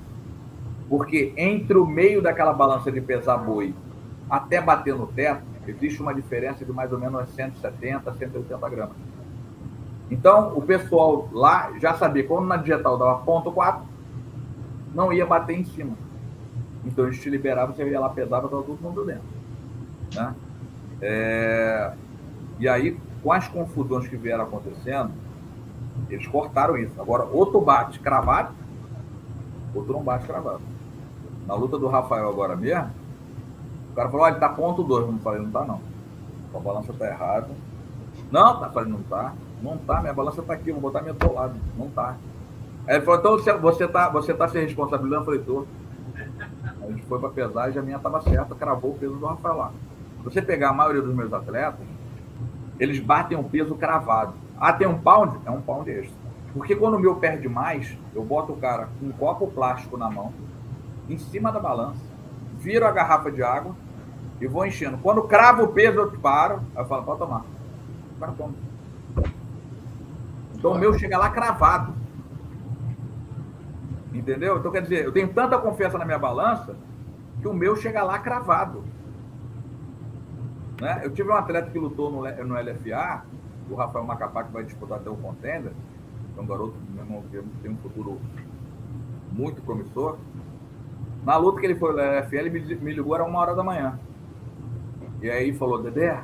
Porque entre o meio daquela balança de pesar boi até bater no teto, existe uma diferença de mais ou menos 170, 180 gramas. Então, o pessoal lá já sabia, quando na digital dava ponto 4, não ia bater em cima. Então, eles te liberavam, você ia lá, pesava, estava todo mundo dentro. Né? É... E aí, com as confusões que vieram acontecendo, eles cortaram isso. Agora, outro bate cravado, outro não bate cravado. Na luta do Rafael agora mesmo, o cara falou, olha, tá ponto 2. Eu falei, não tá não. A balança tá errada. Não, tá, falei, não tá. Não tá, minha balança tá aqui, vou botar minha do lado. Não tá. Aí ele falou, então você tá, você tá se responsabilizando? Eu falei, tô. A gente foi para pesagem, a minha tava certa, cravou o peso do Rafael lá. Você pegar a maioria dos meus atletas, eles batem um peso cravado. Ah, tem um pound? É um pound extra. Porque quando o meu perde mais, eu boto o cara com um copo plástico na mão, em cima da balança, viro a garrafa de água e vou enchendo. Quando cravo o peso, eu paro, aí eu falo, pode tomar. O cara toma. Então o meu chega lá cravado. Entendeu? Então quer dizer, eu tenho tanta confiança na minha balança que o meu chega lá cravado. Né? Eu tive um atleta que lutou no, no LFA, o Rafael Macapá, que vai disputar até o contender, é um garoto meu que tem um futuro muito promissor. Na luta que ele foi no LFA, ele me, ligou, era uma hora da manhã. E aí falou, Dedé,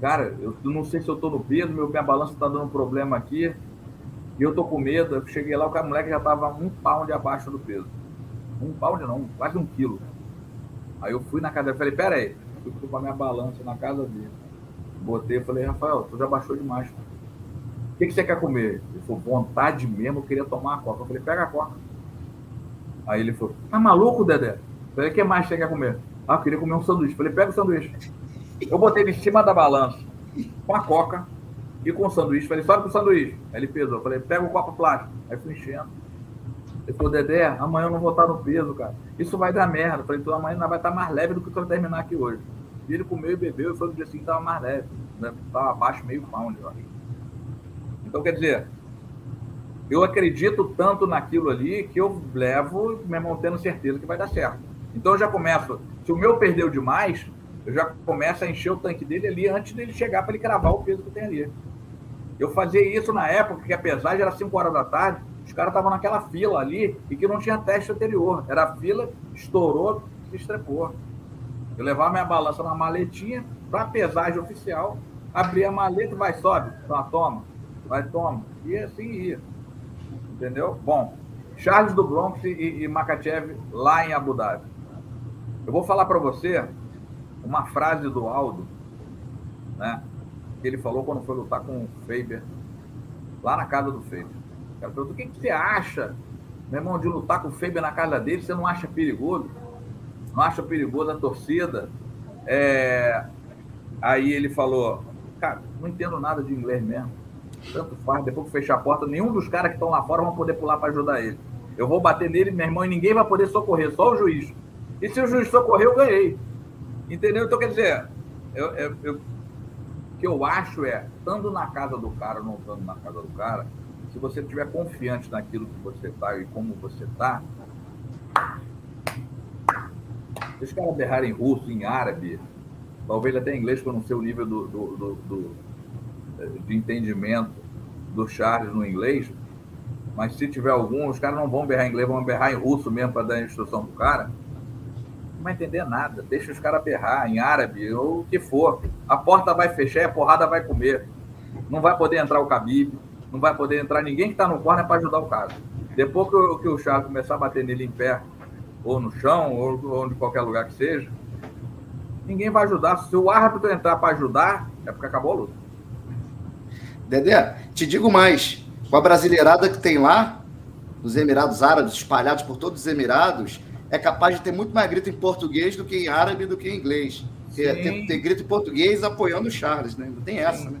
cara, eu não sei se eu tô no peso, meu, minha balança tá dando problema aqui, e eu tô com medo. Eu cheguei lá, o cara, moleque já tava um pound abaixo do peso. Um pound não, quase um quilo. Aí eu fui na casa dele, falei, pera aí, fui com a minha balança na casa dele. Botei, falei, Rafael, tu já baixou demais. O que, que você quer comer? Ele falou, vontade mesmo, eu queria tomar a coca. Eu falei, pega a coca. Aí ele falou, tá maluco, Dedé? Eu falei, o que mais você quer comer? Ah, eu queria comer um sanduíche. Eu falei, pega o sanduíche. Eu botei ele em cima da balança com a coca e com o sanduíche. Falei, sobe com o sanduíche. Aí ele pesou. Falei, pega o copo plástico. Aí fui enchendo. Ele falou, Dedé, amanhã eu não vou estar no peso, cara. Isso vai dar merda. Falei, então amanhã vai estar mais leve do que eu terminar aqui hoje. E ele comeu e bebeu e foi no dia seguinte estava mais leve. Né? Estava abaixo meio pound, ó. Então, quer dizer, eu acredito tanto naquilo ali que eu levo, mesmo tendo certeza que vai dar certo. Então eu já começo. Se o meu perdeu demais, eu já começo a encher o tanque dele ali antes dele chegar para ele cravar o peso que tem ali. Eu fazia isso na época que a pesagem era 5 horas da tarde, os caras estavam naquela fila ali e que não tinha teste anterior. Era a fila, estourou, se estrepou. Eu levava minha balança na maletinha para pesagem oficial, abria a maleta, vai, sobe, tá, toma, vai, toma. E assim ia. Entendeu? Bom, Charles do Bronx e, e Makachev lá em Abu Dhabi. Eu vou falar para você uma frase do Aldo, né? Que ele falou quando foi lutar com o Faber, lá na casa do Faber. Cara o que, que você acha, meu irmão, de lutar com o Faber na casa dele? Você não acha perigoso? Não acha perigoso a torcida? É... Aí ele falou: cara, não entendo nada de inglês mesmo. Tanto faz, depois que fechar a porta, nenhum dos caras que estão lá fora vão poder pular para ajudar ele. Eu vou bater nele, meu irmão, e ninguém vai poder socorrer, só o juiz. E se o juiz socorrer, eu ganhei. Entendeu? Então, quer dizer, eu, eu, eu, o que eu acho é, estando na casa do cara ou não estando na casa do cara, se você estiver confiante naquilo que você está e como você está, se os caras berrarem russo, em árabe, talvez até em inglês, para não ser o nível do, do, do, do, de entendimento do Charles no inglês, mas se tiver algum, os caras não vão berrar em inglês, vão berrar em russo mesmo para dar a instrução pro cara. Não vai entender nada. Deixa os caras berrar em árabe ou o que for. A porta vai fechar e a porrada vai comer. Não vai poder entrar o Khabib, não vai poder entrar ninguém que está no corner para ajudar o cara. Depois que o, que o Charles começar a bater nele em pé, ou no chão, ou, ou de qualquer lugar que seja, ninguém vai ajudar. Se o árbitro entrar para ajudar, é porque acabou a luta. Dedé, te digo mais com a brasileirada que tem lá, nos Emirados Árabes, espalhados por todos os Emirados, é capaz de ter muito mais grito em português do que em árabe do que em inglês. Tem, tem, grito em português apoiando o Charles, né? Não tem essa, Sim. né?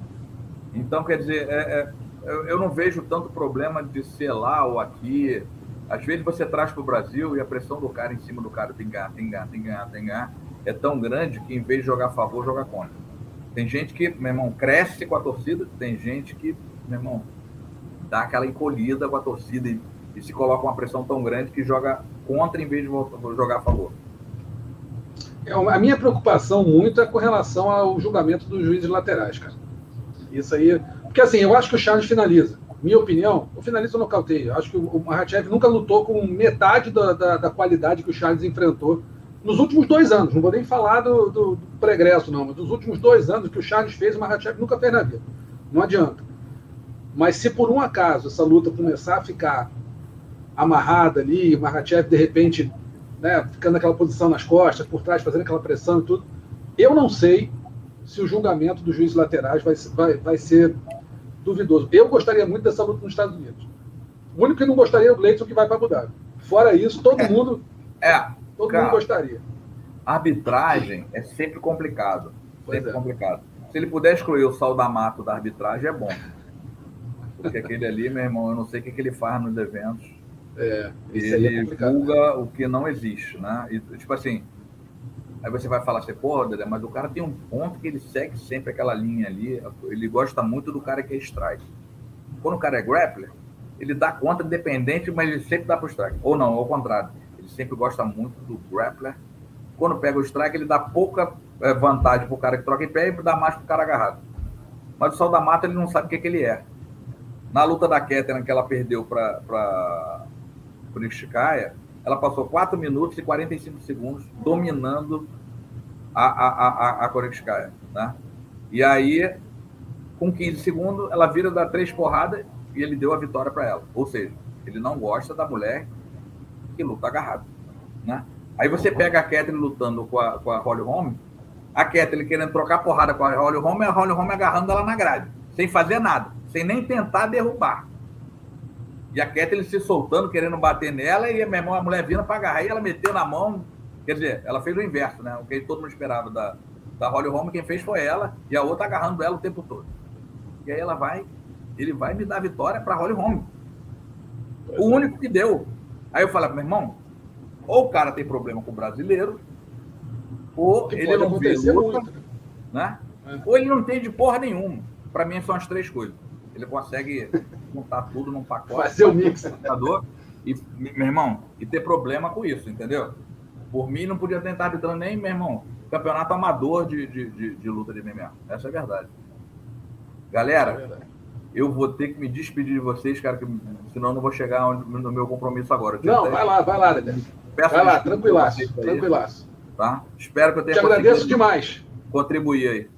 Então, quer dizer, é, é, eu, eu, não vejo tanto problema de ser lá ou aqui. Às vezes você traz para o Brasil e a pressão do cara em cima do cara tem que ganhar, tem que ganhar, tem que ganhar, tem que ganhar, é tão grande que em vez de jogar a favor, joga contra. Tem gente que, meu irmão, cresce com a torcida, tem gente que, meu irmão, dá aquela encolhida com a torcida e, e se coloca uma pressão tão grande que joga contra em vez de jogar a favor. É, a minha preocupação muito é com relação ao julgamento dos juízes laterais, cara. Isso aí. Porque assim, eu acho que o Charles finaliza. Minha opinião, o finaliza no cauteio. Acho que o Mahachev nunca lutou com metade da, da, da, qualidade que o Charles enfrentou nos últimos dois anos. Não vou nem falar do, do, do pregresso, não, mas dos últimos dois anos que o Charles fez, o Mahachev nunca fez na vida. Não adianta. Mas se por um acaso essa luta começar a ficar amarrada ali, o Makhachev de repente né, ficando naquela posição nas costas, por trás, fazendo aquela pressão e tudo, eu não sei se o julgamento dos juízes laterais vai, vai, vai ser duvidoso. Eu gostaria muito dessa luta nos Estados Unidos. O único que não gostaria é o Gleison que vai para mudar. Fora isso, todo é. mundo. É. Todo cara, mundo gostaria. Arbitragem é sempre complicado. Sempre é. complicado. Se ele puder excluir o Saldamato da arbitragem, é bom. Porque aquele ali, meu irmão, eu não sei o que, que ele faz nos eventos. É, ele é julga o que não existe, né? E, tipo assim, aí você vai falar assim, Dedé, mas o cara tem um ponto que ele segue sempre aquela linha ali. Ele gosta muito do cara que é strike. Quando o cara é grappler, ele dá conta independente, mas ele sempre dá pro strike. Ou não, ao contrário. Ele sempre gosta muito do grappler. Quando pega o strike, ele dá pouca é, vantagem pro cara que troca em pé e dá mais pro cara agarrado. Mas o sol da mata, ele não sabe o que, que ele é. Na luta da Keteran, que ela perdeu para Nishikaya, ela passou 4 minutos e 45 segundos dominando a, a, a, a Koreshkaya, né? E aí, com 15 segundos, ela vira dar três porradas e ele deu a vitória para ela. Ou seja, ele não gosta da mulher que luta agarrado, né? Aí você pega a Kathleen lutando com a, com a Holly Holm, a Kathleen querendo trocar porrada com a Holly Holm e a Holly Holm agarrando ela na grade, sem fazer nada sem nem tentar derrubar. E a Kathleen se soltando, querendo bater nela, e a, minha irmã, a mulher vindo para agarrar, e ela meteu na mão. Quer dizer, ela fez o inverso, né? O que todo mundo esperava da, da Holly Holm, quem fez foi ela, e a outra agarrando ela o tempo todo. E aí ela vai, ele vai me dar vitória para Holly Holm. O único que deu. Aí eu falei, meu irmão, ou o cara tem problema com o brasileiro, ou ele não vê luta, né? É. Ou ele não tem de porra nenhuma. Para mim são as três coisas. Ele consegue montar tudo num pacote. Fazer o mix. Computador, e, meu irmão, e ter problema com isso, entendeu? Por mim, não podia tentar arbitrando nem, meu irmão. campeonato amador de, de, de, de luta de MMA. Essa é a verdade. Galera, é verdade. eu vou ter que me despedir de vocês, cara, que, senão eu não vou chegar no meu compromisso agora. Não, vai lá, vai lá, Dedé. Vai lá, tranquilaço, tranquilaço. Tá? Espero que eu tenha Te agradeço demais. Contribuir aí.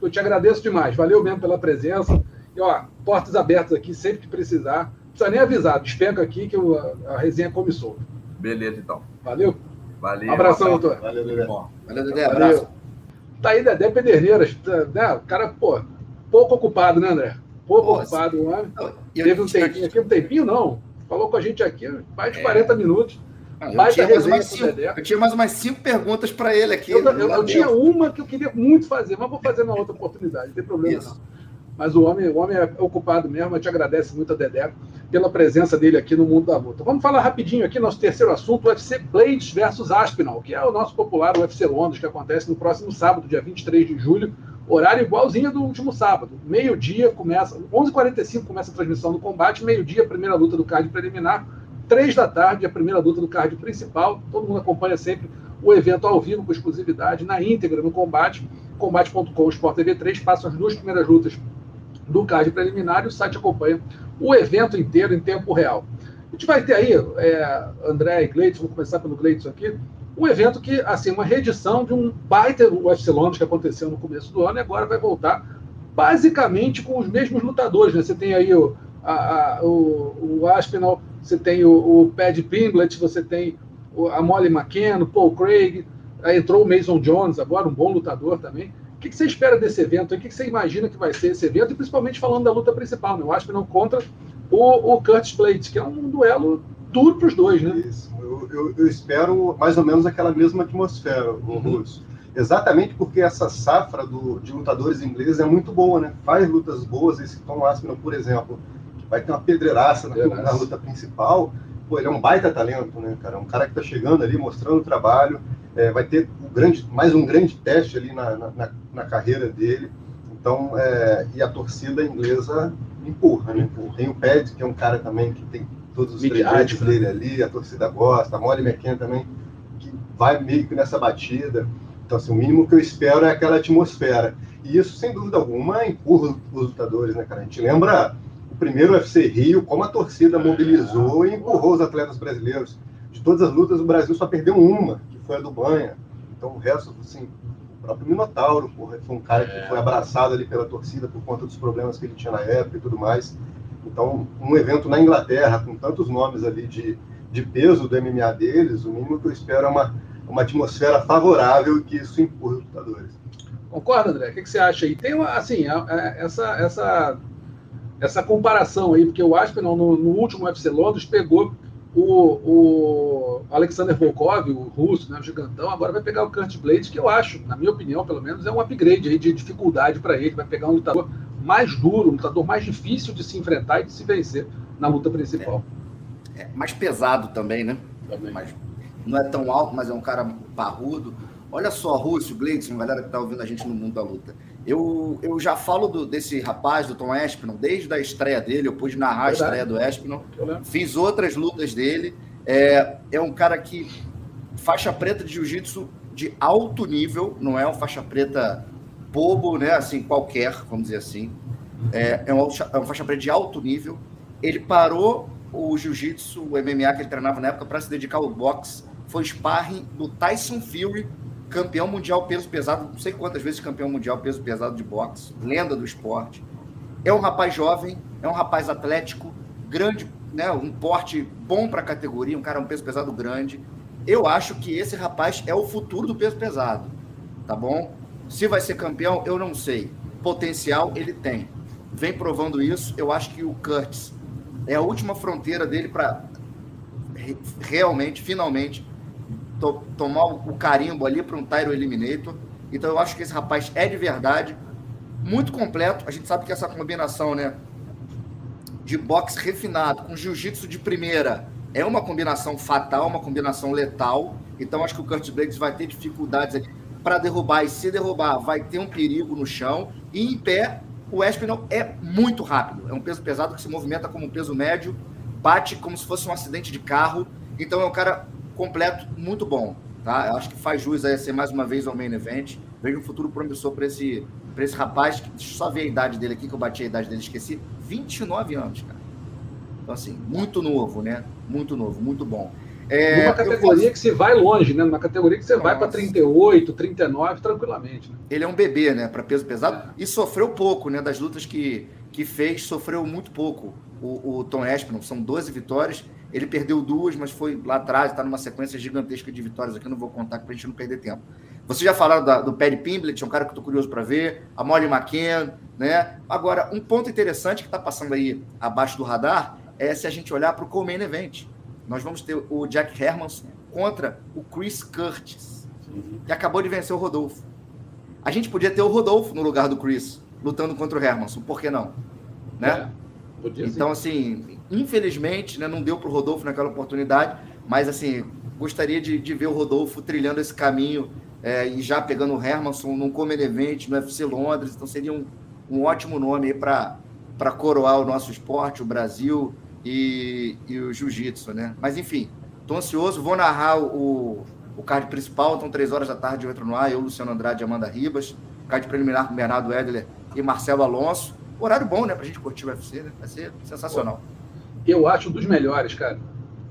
Eu te agradeço demais. Valeu mesmo pela presença. E, ó, portas abertas aqui, sempre que precisar. Não precisa nem avisar, despenca aqui que eu, a, a resenha começou. Beleza, então. Valeu? Valeu. Abração, doutor. Valeu, Dedé. Valeu, Dedé. Abraço. Tá aí, Dedé Pederneiras. Tá, né? O cara, pô, pouco ocupado, né, André? Pouco Nossa. ocupado, o homem. Teve um tempinho aqui, um tempinho não. Falou com a gente aqui mais de 40 é. minutos. Ah, eu, tinha mais umas cinco, eu tinha mais umas cinco perguntas para ele aqui. Eu, eu, eu tinha uma que eu queria muito fazer, mas vou fazer na outra oportunidade, não tem problema Isso. não. Mas o homem, o homem é ocupado mesmo, eu te agradeço muito a Dedé pela presença dele aqui no mundo da luta. Vamos falar rapidinho aqui, nosso terceiro assunto, UFC Blades versus Aspinall, que é o nosso popular UFC Londres, que acontece no próximo sábado, dia 23 de julho, horário igualzinho do último sábado. Meio-dia começa, 11h45 começa a transmissão do combate, meio-dia, primeira luta do card preliminar, três da tarde, a primeira luta do card principal. Todo mundo acompanha sempre o evento ao vivo, com exclusividade, na íntegra, no combate. Combate.com, Sport TV 3, passam as duas primeiras lutas do card preliminar e o site acompanha o evento inteiro em tempo real. A gente vai ter aí, é, André e Gleitson, vou começar pelo Gleitson aqui, um evento que, assim, uma reedição de um baita UFC Londres que aconteceu no começo do ano e agora vai voltar basicamente com os mesmos lutadores, né? Você tem aí o, a, a, o, o Aspinall, você tem o, o Pad você tem a Molly McKenna, o Paul Craig, aí entrou o Mason Jones agora, um bom lutador também. O que, você espera desse evento? O que, você imagina que vai ser esse evento? E principalmente falando da luta principal, né? o Aspinall contra o, o Curtis Blades, que é um duelo duro para os dois, né? Isso. Eu, eu, eu, espero mais ou menos aquela mesma atmosfera, o uhum. Russo. Exatamente porque essa safra do, de lutadores ingleses é muito boa, né? Faz lutas boas. Esse Tom Aspinall, por exemplo, vai ter uma pedreiraça na, na, luta principal. Pô, ele é um baita talento, né, cara? É um cara que está chegando ali, mostrando o trabalho. É, vai ter um grande, mais um grande teste ali na, na, na carreira dele. Então, é, e a torcida inglesa empurra, né? Tem o Ped, que é um cara também que tem todos os trejeitos né? dele ali, a torcida gosta. A Molly McKenna também, que vai meio que nessa batida. Então, assim, o mínimo que eu espero é aquela atmosfera. E isso, sem dúvida alguma, empurra os lutadores, né, cara? A gente lembra primeiro UFC Rio, como a torcida mobilizou e empurrou os atletas brasileiros. De todas as lutas, o Brasil só perdeu uma, que foi a do Banha. Então, o resto, assim, o próprio Minotauro, porra, foi um cara que foi abraçado ali pela torcida por conta dos problemas que ele tinha na época e tudo mais. Então, um evento na Inglaterra, com tantos nomes ali de, de peso do MMA deles, o mínimo que eu espero é uma, uma atmosfera favorável e que isso empurre os lutadores. Concorda, André? O que, que você acha aí? Tem, assim, essa, essa essa comparação aí, porque o Aspinall, no, no último UFC Londres, pegou o, o Alexander Volkov, o russo, né, o gigantão, agora vai pegar o Kurt Blades, que eu acho, na minha opinião, pelo menos, é um upgrade aí de dificuldade para ele. Vai pegar um lutador mais duro, um lutador mais difícil de se enfrentar e de se vencer na luta principal. É, é mais pesado também, né? Também. Mas não é tão alto, mas é um cara parrudo. Olha só, Rússio, Gleidson, galera que está ouvindo a gente no mundo da luta. Eu, eu já falo do, desse rapaz, do Tom Espinal, desde a estreia dele, eu pude narrar a estreia do Espinal, fiz outras lutas dele. É, é um cara que faixa preta de jiu-jitsu de alto nível, não é um faixa preta bobo, né? Assim, qualquer, vamos dizer assim. É, é, um, é um faixa preta de alto nível. Ele parou o jiu-jitsu, o MMA que ele treinava na época, para se dedicar ao boxe. Foi sparring do Tyson Fury, campeão mundial peso pesado, não sei quantas vezes campeão mundial peso pesado de boxe, lenda do esporte. É um rapaz jovem, é um rapaz atlético, grande, né, um porte bom para a categoria, um cara um peso pesado grande. Eu acho que esse rapaz é o futuro do peso pesado, tá bom? Se vai ser campeão, eu não sei. Potencial ele tem. Vem provando isso. Eu acho que o Curtis é a última fronteira dele para realmente, finalmente, to, tomar o carimbo ali para um Tyro Eliminator. Então eu acho que esse rapaz é de verdade, muito completo. A gente sabe que essa combinação, né, de boxe refinado com jiu-jitsu de primeira é uma combinação fatal, uma combinação letal. Então acho que o Curtis Blades vai ter dificuldades para derrubar e se derrubar vai ter um perigo no chão e em pé o Espinal é muito rápido. É um peso pesado que se movimenta como um peso médio, bate como se fosse um acidente de carro. Então é um cara completo, muito bom. Tá? Eu acho que faz jus a ser mais uma vez ao main event. Vejo um futuro promissor para esse, esse rapaz. Que, deixa eu só ver a idade dele aqui, que eu bati a idade dele, esqueci. 29 anos, cara. Então, assim, muito novo, né? Muito novo, muito bom. É, Numa categoria que você vai longe, né? Numa categoria que você Nossa. vai para 38, 39, tranquilamente. Né? Ele é um bebê, né? Para peso pesado. É. E sofreu pouco, né? Das lutas que, que fez, sofreu muito pouco. O, o Tom Espinel, são 12 vitórias. Ele perdeu duas, mas foi lá atrás, está numa sequência gigantesca de vitórias aqui. Não vou contar para a gente não perder tempo. Vocês já falaram da, do Paddy Pimblett, é um cara que eu estou curioso para ver. A Molly McCann, né? Agora, um ponto interessante que está passando aí abaixo do radar é se a gente olhar para o Coleman Event nós vamos ter o Jack Hermanson contra o Chris Curtis, que acabou de vencer o Rodolfo. A gente podia ter o Rodolfo no lugar do Chris, lutando contra o Hermanson, por que não? Né? É, então, assim, infelizmente, né, não deu para o Rodolfo naquela oportunidade, mas, assim, gostaria de, de ver o Rodolfo trilhando esse caminho é, e já pegando o Hermanson num Comer Event, no UFC Londres, então seria um, um ótimo nome para coroar o nosso esporte, o Brasil, e, e o jiu-jitsu, né? Mas enfim, tô ansioso, vou narrar o, o card principal, então três horas da tarde eu entro no ar, eu, Luciano Andrade e Amanda Ribas, card preliminar com Bernardo Edler e Marcelo Alonso. Horário bom, né, pra gente curtir o UFC, né? Vai ser sensacional. Eu acho um dos melhores, cara.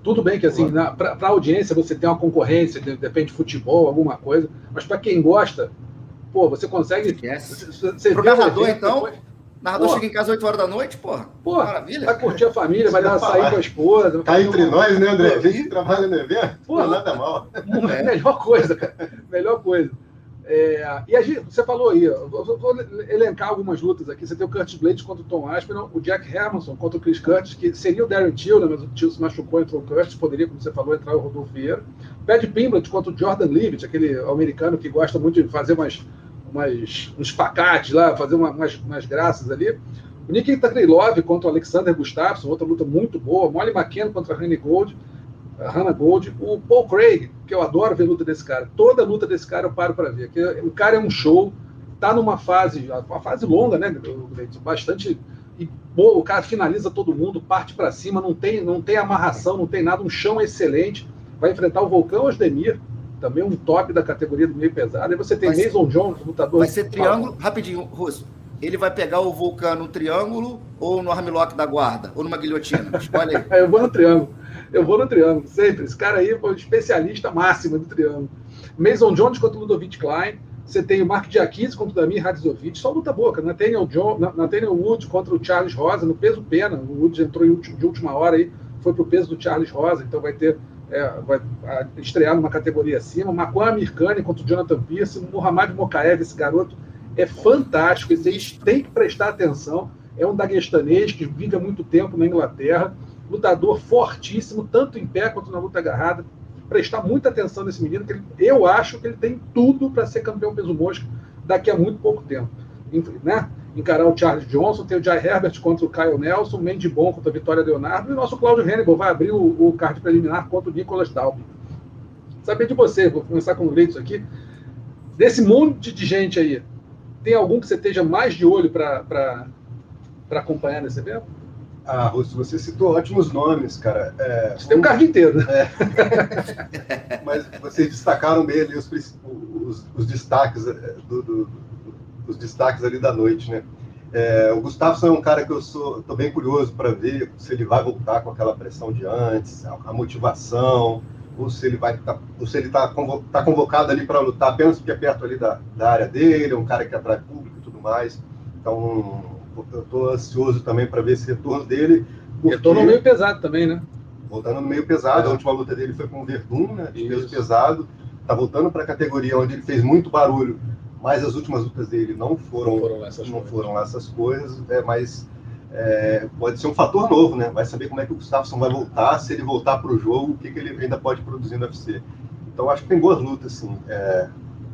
Tudo bem que assim, para a audiência você tem uma concorrência, depende de futebol, alguma coisa, mas para quem gosta, pô, você consegue. Yes. Você, você Pro narrador, então, depois, Narrador porra. chega em casa 8 horas da noite, porra. Porra, Maravilha. Vai curtir a família, vai dar uma sair com a esposa. Tá entre uma... nós, né, André? A gente trabalha no evento, porra, não nada mal. É. [LAUGHS] Melhor coisa, cara. Melhor coisa. É, e a gente, você falou aí, eu vou elencar algumas lutas aqui. Você tem o Curtis Blades contra o Tom Aspinall, o Jack Hermanson contra o Chris Curtis, que seria o Darren Till, né, mas o Till se machucou, entrou o Curtis, poderia, como você falou, entrar o Rodolfo Vieira. Paddy Pimblett contra o Jordan Leavitt, aquele americano que gosta muito de fazer umas umas, uns pacates lá, fazer uma, umas, umas graças ali. O Nikita Krylov contra o Alexander Gustafsson, outra luta muito boa. Molly McKenna contra a Hannah Gold. A Hannah Gold. O Paul Craig, que eu adoro ver luta desse cara. Toda luta desse cara eu paro para ver. Que o cara é um show. Tá numa fase, uma fase longa, né? Bastante. E boa, o cara finaliza todo mundo, parte para cima, não tem, não tem amarração, não tem nada, um chão excelente. Vai enfrentar o Vulcão Osdemir, também um top da categoria do meio pesado. Aí você tem vai Mason ser, Jones, lutador. Vai ser triângulo, rapidinho, Russo. Ele vai pegar o Vulcan no triângulo ou no armlock da guarda? Ou numa guilhotina? Escolhe aí. [LAUGHS] eu vou no triângulo. Eu vou no triângulo, sempre. Esse cara aí foi o especialista máximo do triângulo. Mason Jones contra o Ludovic Klein. Você tem o Mark Diakis contra o Damir Radzovic. Só luta boca. Nathaniel, John, Nathaniel Wood contra o Charles Rosa no peso pena. O Wood entrou de última hora aí. Foi pro peso do Charles Rosa. Então vai ter é, vai estrear numa categoria acima. Macuan Mirkani contra o Jonathan Pierce, Muhammad Mokaev, esse garoto é fantástico, eles têm que prestar atenção. É um daguestanês que vive há muito tempo na Inglaterra, lutador fortíssimo, tanto em pé quanto na luta agarrada. Prestar muita atenção nesse menino, que ele, eu acho que ele tem tudo para ser campeão peso mosca daqui a muito pouco tempo. Né? encarar o Charles Johnson, tem o Jai Herbert contra o Kyle Nelson, o Mendy Bon contra a Vitória Leonardo, e o nosso Cláudio Hannibal vai abrir o, o card preliminar contra o Nicolas Dalby. Saber de você, vou começar com o Gleitos aqui. Desse monte de gente aí, tem algum que você esteja mais de olho para acompanhar nesse evento? Ah, Russo, você citou ótimos nomes, cara. É, você um... tem um card inteiro, né? É. [LAUGHS] Mas vocês destacaram bem os, os, os destaques é, do, do os destaques ali da noite, né? É, o Gustavo é um cara que eu sou, tô bem curioso para ver se ele vai voltar com aquela pressão de antes, a, a motivação, ou se ele vai tá, ou se ele está convo, tá convocado ali para lutar apenas porque é perto ali da, da área dele, é um cara que atrai público e tudo mais. Então, eu estou ansioso também para ver esse retorno dele. Porque... Retorno no meio pesado também, né? Voltando meio pesado, é. a última luta dele foi com o Verdun, né? De peso pesado. Tá voltando para a categoria onde ele fez muito barulho mas as últimas lutas dele não foram, não foram essas não coisas, foram essas coisas é, mas é, pode ser um fator novo, né? Vai saber como é que o Gustafsson vai voltar, se ele voltar para o jogo, o que, que ele ainda pode produzir no UFC. Então, acho que tem boas lutas, sim. É,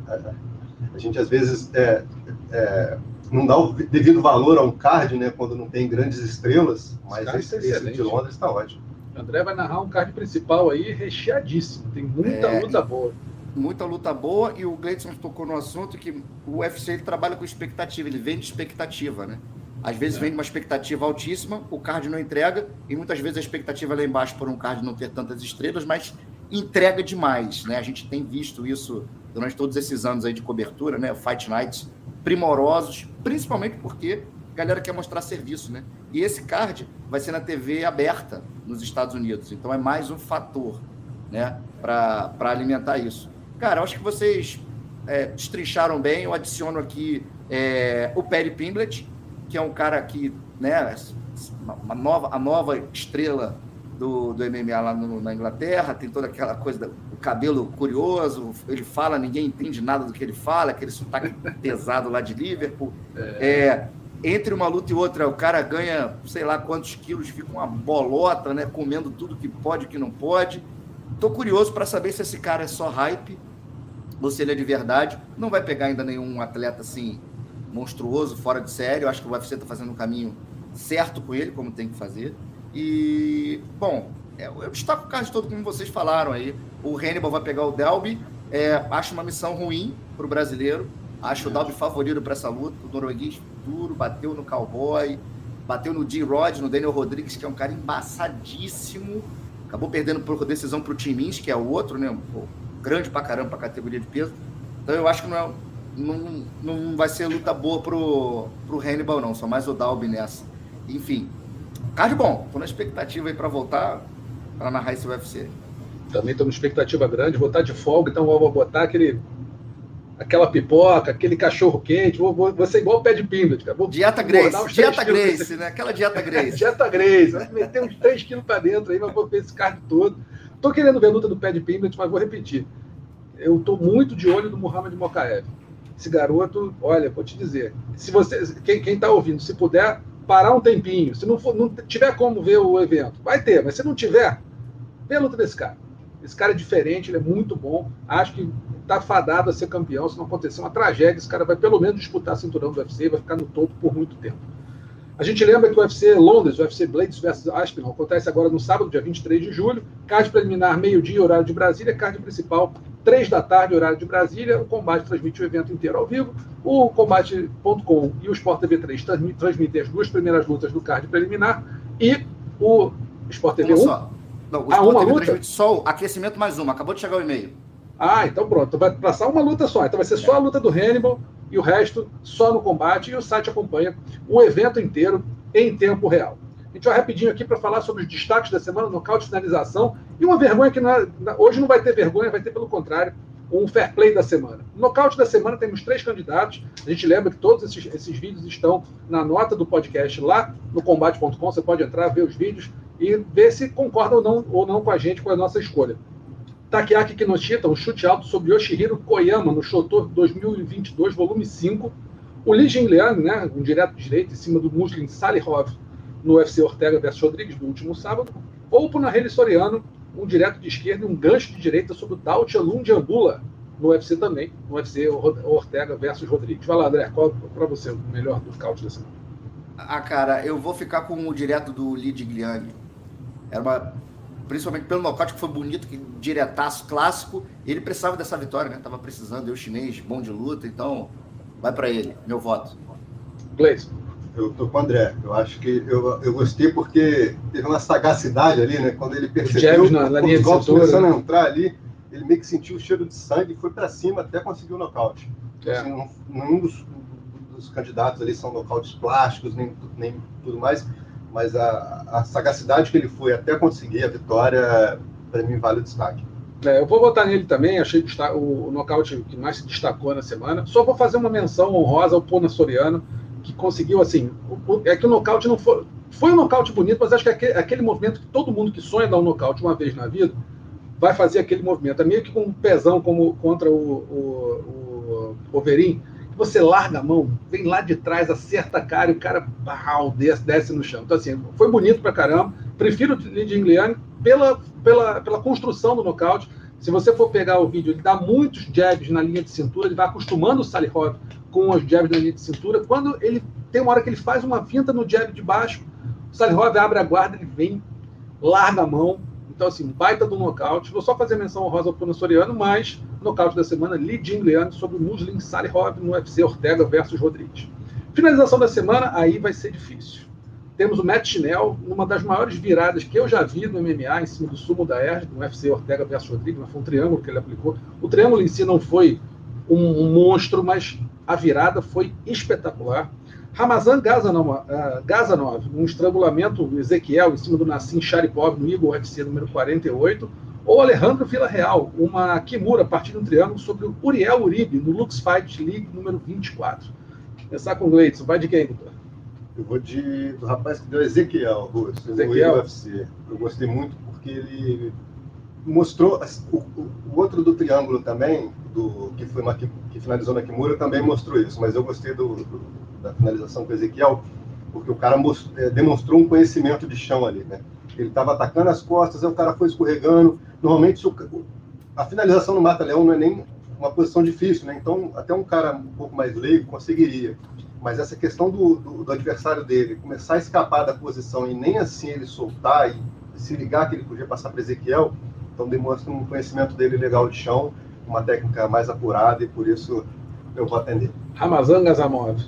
a gente, às vezes, é, é, não dá o devido valor a um card, né? Quando não tem grandes estrelas, mas esse, esse de Londres está ótimo. O André vai narrar um card principal aí recheadíssimo, tem muita é, luta boa muita luta boa e o Gleidson tocou no assunto que o UFC ele trabalha com expectativa, ele vende expectativa, né? Às vezes é. vende uma expectativa altíssima, o card não entrega, e muitas vezes a expectativa lá embaixo por um card não ter tantas estrelas, mas entrega demais, né? A gente tem visto isso durante todos esses anos aí de cobertura, né? Fight Nights primorosos, principalmente porque a galera quer mostrar serviço, né? E esse card vai ser na TV aberta nos Estados Unidos, então é mais um fator, né? Para alimentar isso. Cara, acho que vocês é, destrincharam bem. Eu adiciono aqui é, o Perry Pimblett, que é um cara que, né, uma nova, a nova estrela do, do MMA lá no, na Inglaterra, tem toda aquela coisa do cabelo curioso, ele fala, ninguém entende nada do que ele fala, aquele sotaque [LAUGHS] pesado lá de Liverpool. É. é, entre uma luta e outra, o cara ganha, sei lá quantos quilos, fica uma bolota, né, comendo tudo que pode e que não pode. Tô curioso para saber se esse cara é só hype ou se ele é de verdade. Não vai pegar ainda nenhum atleta assim monstruoso, fora de série. Eu acho que o UFC está fazendo um caminho certo com ele, como tem que fazer. E, bom, eu, eu destaco o caso todo, como vocês falaram aí. O Hannibal vai pegar o Delby. É, acho uma missão ruim para o brasileiro. Acho o Delby favorito para essa luta. O norueguês duro, bateu no Cowboy, bateu no D-Rod, no Daniel Rodrigues, que é um cara embaçadíssimo. Acabou perdendo por decisão para o Timins, que é o outro, né? Pô, grande pra caramba para a categoria de peso. Então eu acho que não, é, não, não vai ser luta boa pro, pro Hannibal, não. Só mais o Dalby nessa. Enfim, card bom. Tô na expectativa aí para voltar para narrar esse UFC. Também estou numa expectativa grande. Vou estar de folga, então vou botar aquele aquela pipoca, aquele cachorro quente, vou, vou, vou ser igual o pé de pinda, cara. Vou dieta Grace, dieta Grace, né? Aquela dieta [LAUGHS] Grace. dieta Grace, vai meter uns 3 quilos para dentro aí, mas vou ver esse card todo. Tô querendo ver a luta do pé de Pimblet, mas vou repetir. Eu tô muito de olho no Muhammad Mokaev. Esse garoto, olha, vou te dizer, se você, quem, quem tá ouvindo, se puder parar um tempinho, se não, for, não tiver como ver o evento, vai ter, mas se não tiver, vê a luta desse cara. Esse cara é diferente, ele é muito bom. Acho que tá fadado a ser campeão. Se não acontecer uma tragédia, esse cara vai pelo menos disputar cinturão do UFC vai ficar no topo por muito tempo. A gente lembra que o UFC Londres, o UFC Blades versus Aspinall, acontece agora no sábado, dia 23 de julho. Card preliminar, meio-dia, horário de Brasília. Card principal, 3 da tarde, horário de Brasília. O combate transmite o evento inteiro ao vivo. O combate.com e o Sport TV 3 transmitem as duas primeiras lutas do card preliminar. E o Sport TV 1. Só. Não, o ah, Sport uma TV luta? transmite só o aquecimento mais uma. Acabou de chegar o e-mail. Ah, então pronto. Vai passar uma luta só. Então vai ser só a luta do Hannibal e o resto só no combate. E o site acompanha o evento inteiro em tempo real. Gente vai rapidinho aqui para falar sobre os destaques da semana, nocaute, finalização. E uma vergonha que é, hoje não vai ter vergonha, vai ter pelo contrário, um fair play da semana. No nocaute da semana temos três candidatos. A gente lembra que todos esses, esses vídeos estão na nota do podcast lá no combate.com. Você pode entrar, ver os vídeos e ver se concorda ou não, ou não com a gente, com a nossa escolha. Takeaki Kinoshita, um chute alto sobre Yoshihiro Koyama no Shoto 2022, volume 5. O Li Jinliang, né, um direto direito em cima do Muslim Salihov no UFC Ortega versus Rodrigues do último sábado. Ou o Naheli Soriano, um direto de esquerda e um gancho de direita sobre o Dao Lung de Ambula no UFC também, no UFC Ortega versus Rodrigues. Vai lá, André, qual para você o melhor do caute da semana? Ah, cara, eu vou ficar com o direto do Li Jinliang. Era uma principalmente pelo nocaute que foi bonito, que diretaço, clássico. Ele precisava dessa vitória, né? Tava precisando, eu chinês, bom de luta, então vai para ele, meu voto. Gleison. Eu tô com o André. Eu acho que eu, eu gostei porque teve uma sagacidade ali, né? Quando ele percebeu na, na linha os golpes começando a entrar ali, ele meio que sentiu o cheiro de sangue e foi para cima até conseguir o nocaute. É. Assim, nenhum dos, dos candidatos ali são nocautes plásticos, nem, nem tudo mais mas a, a sagacidade que ele foi até conseguir a vitória, para mim, vale o destaque. É, eu vou votar nele também, achei o, o nocaute que mais se destacou na semana. Só vou fazer uma menção honrosa ao Pona Soriano, que conseguiu, assim, é que o nocaute não foi. Foi um nocaute bonito, mas acho que é aquele, aquele movimento que todo mundo que sonha dar um nocaute uma vez na vida vai fazer aquele movimento. É meio que com um pezão como contra o, o, o Overin, você larga a mão, vem lá de trás, acerta a cara e o cara bau, desce, desce no chão. Então, assim, foi bonito pra caramba. Prefiro o Liane pela, pela, pela construção do nocaute. Se você for pegar o vídeo, ele dá muitos jabs na linha de cintura, ele vai acostumando o Salihov com os jabs na linha de cintura. Quando ele tem uma hora que ele faz uma finta no jab de baixo, o Salihov abre a guarda, ele vem, larga a mão, então, assim, baita do nocaute. Vou só fazer menção honrosa ao Bruno Soriano, mas nocaute da semana, Li Jingliang sobre o Muslim Salihov no UFC Ortega versus Rodrigues. Finalização da semana, aí vai ser difícil. temos o Matt Chinel, numa das maiores viradas que eu já vi no MMA, em cima do sumo da Erg, no UFC Ortega versus Rodrigues, mas foi um triângulo que ele aplicou. O triângulo em si não foi um monstro, mas a virada foi espetacular. Ramazan Gazanov, uh, Gazanov, um estrangulamento do Ezequiel em cima do Nassim Sharipov no Eagle UFC número 48. Ou Alejandro Villarreal, uma Kimura de um triângulo sobre o Uriel Uribe no Lux Fight League número 24. Começar com o Gleidson. Vai de quem, doutor? Eu vou de, do rapaz que deu Ezequiel, Russo, Ezequiel. no UFC. Eu gostei muito porque ele mostrou. O, o, outro do triângulo também, do, que, foi que, finalizou na Kimura, também mostrou isso. Mas eu gostei do, do da finalização com Ezequiel, porque o cara é, demonstrou um conhecimento de chão ali, né? Ele estava atacando as costas, aí o cara foi escorregando. Normalmente, a finalização no mata-leão não é nem uma posição difícil, né? Então, até um cara um pouco mais leigo conseguiria. Mas essa questão do, do, do, adversário dele começar a escapar da posição e nem assim ele soltar e se ligar que ele podia passar para Ezequiel, então demonstra um conhecimento dele legal de chão, uma técnica mais apurada e por isso eu vou atender. Ramazan Gazamov.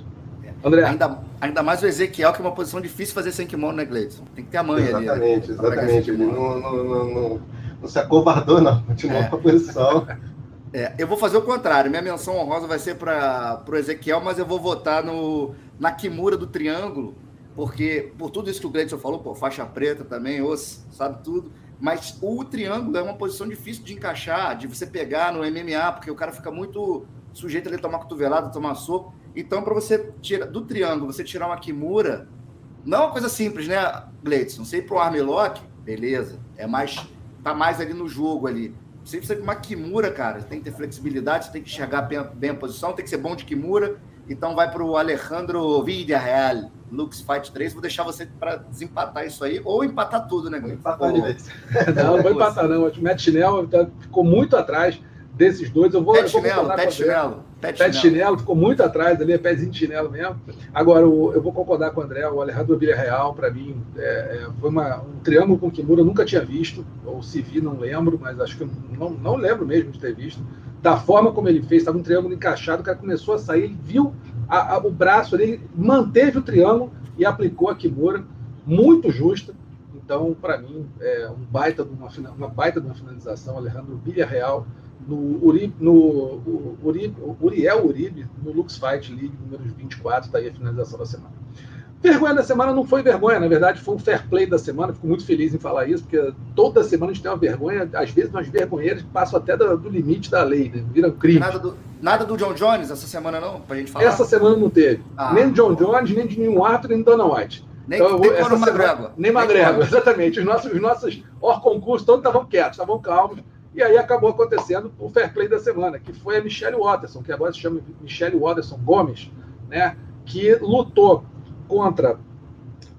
André. Ainda, ainda mais o Ezequiel, que é uma posição difícil fazer sem kimono, né, Gleison? Tem que ter a mãe exatamente, ali. Exatamente, exatamente. Ele não, não, não, não, não se acovardou, não. Continuou é. com a posição. [LAUGHS] É, eu vou fazer o contrário. Minha menção honrosa vai ser para o Ezequiel, mas eu vou votar no, na Kimura do Triângulo, porque por tudo isso que o Gleison falou, pô, faixa preta também, osso, sabe tudo. Mas o triângulo é uma posição difícil de encaixar, de você pegar no MMA, porque o cara fica muito sujeito a tomar cotovelada, tomar soco. Então, para você tirar do triângulo, você tirar uma Kimura, não é uma coisa simples, né, Gleison? Você ir para o armlock, beleza. É mais. tá mais ali no jogo ali. Você precisa de uma Kimura, cara. Você tem que ter flexibilidade, você tem que enxergar bem a posição, tem que ser bom de Kimura. Então vai para o Alejandro Villarreal, Lux Fight 3. Vou deixar você para desempatar isso aí, ou empatar tudo, né, Gleison? Empatar de vez. [LAUGHS] Não, não vou empatar, não. O Matt Chinel ficou muito atrás desses dois. Eu vou. Pé de chinelo, pé de chinelo. Pé de chinelo, ficou muito atrás ali, é pézinho de chinelo mesmo. Agora, o, eu vou concordar com o André, o Alejandro Villarreal, para mim, é, é, foi uma, um triângulo com Kimura, eu nunca tinha visto, ou se vi, não lembro, mas acho que não, não lembro mesmo de ter visto. Da forma como ele fez, estava um triângulo encaixado, o cara começou a sair, ele viu a, a, o braço ali, manteve o triângulo e aplicou a Kimura, muito justa. Então, para mim, é um baita de uma, uma baita de uma finalização, Alejandro Villarreal no, Uri, no Uri, Uriel Uribe, no Lux Fight League número 24, está aí a finalização da semana. Vergonha da semana não foi vergonha, na verdade foi um fair play da semana. Fico muito feliz em falar isso, porque toda semana a gente tem uma vergonha, às vezes umas vergonheiras que passam até do, do limite da lei, né? viram crime. Nada do, nada do John Jones essa semana não, pra gente falar? Essa semana não teve. Ah. Nem John Jones, nem de nenhum árbitro, nem Dana White. Nem, então, nem essa semana, Nem Magrego, exatamente. Os nossos, os nossos or concursos todos estavam quietos, estavam calmos e aí acabou acontecendo o fair play da semana, que foi a Michelle Watterson, que agora se chama Michelle Watterson Gomes, né, que lutou contra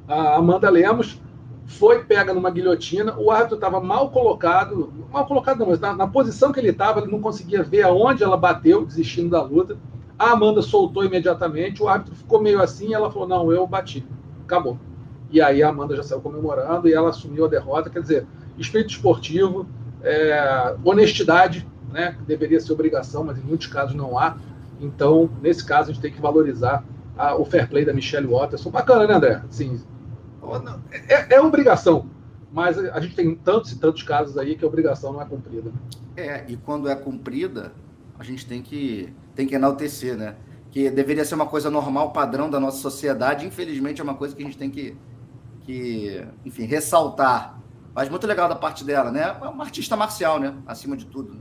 a Amanda Lemos, foi pega numa guilhotina, o árbitro estava mal colocado, mal colocado não, mas na, na posição que ele estava, ele não conseguia ver aonde ela bateu, desistindo da luta. A Amanda soltou imediatamente, o árbitro ficou meio assim, ela falou, não, eu bati, acabou. E aí a Amanda já saiu comemorando e ela assumiu a derrota, quer dizer, espírito esportivo, é, honestidade, né, que deveria ser obrigação, mas em muitos casos não há. Então, nesse caso, a gente tem que valorizar a, o fair play da Michelle Watterson. Bacana, né, André? Assim, é, é, obrigação, mas a gente tem tantos e tantos casos aí que a obrigação não é cumprida. É, e quando é cumprida, a gente tem que, tem que enaltecer, né? Que deveria ser uma coisa normal, padrão da nossa sociedade. Infelizmente, é uma coisa que a gente tem que, que enfim, ressaltar mas muito legal da parte dela, né? É uma artista marcial, né? Acima de tudo. Né?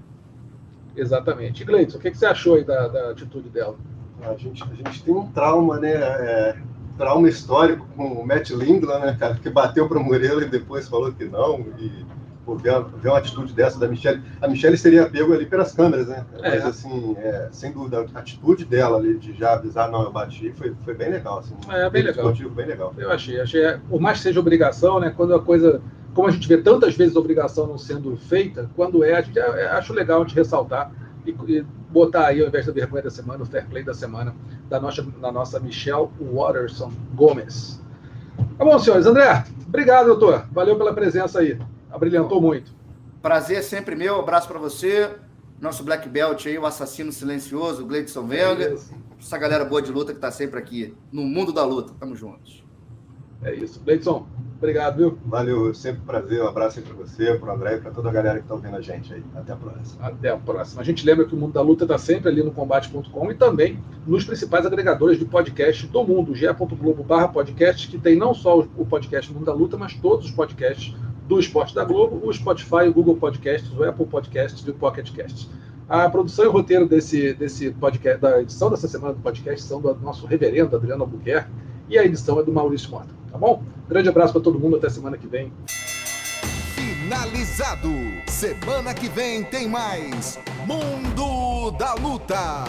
Exatamente. Gleison, o que, que você achou aí da, da atitude dela? A gente, a gente tem um trauma, né? É, trauma histórico com o Matt Lindland, né, cara? Que bateu para o Murilo e depois falou que não. E pô, ver, uma, ver uma atitude dessa da Michelle. A Michelle seria pego ali pelas câmeras, né? É. Mas, assim, é, sem dúvida, a atitude dela ali de já avisar, não, eu bati, foi, foi bem legal. Assim, é, bem legal. bem legal. Eu achei. achei por mais que seja obrigação, né? Quando a coisa como a gente vê tantas vezes a obrigação não sendo feita, quando é, a gente é, é, acho legal a gente ressaltar e, e, botar aí, ao invés da vergonha da semana, o fair play da semana, da nossa, da nossa Michelle Watterson Gomes. Tá bom, senhores. André, obrigado, doutor. Valeu pela presença aí. Abrilhantou muito. Prazer sempre meu. Abraço para você. Nosso Black Belt aí, o assassino silencioso, o Gleidson Venga. Essa galera boa de luta que está sempre aqui no mundo da luta. Tamo juntos. É isso. Leidson, Obrigado, viu? Valeu, sempre um prazer. Um abraço aí para você, para o André e para toda a galera que está ouvindo a gente aí. Até a próxima. Até a próxima. A gente lembra que o Mundo da Luta está sempre ali no combate.com e também nos principais agregadores de podcast do mundo, ge.globo barra podcast, que tem não só o podcast Mundo da Luta, mas todos os podcasts do Esporte da Globo, o Spotify, o Google Podcasts, o Apple Podcasts e o Pocket Casts. A produção e o roteiro desse, desse podcast, da edição dessa semana do podcast são do nosso reverendo Adriano Albuquerque e a edição é do Maurício Mota. Tá bom? Grande abraço para todo mundo, até semana que vem. Finalizado. Semana que vem tem mais Mundo da Luta.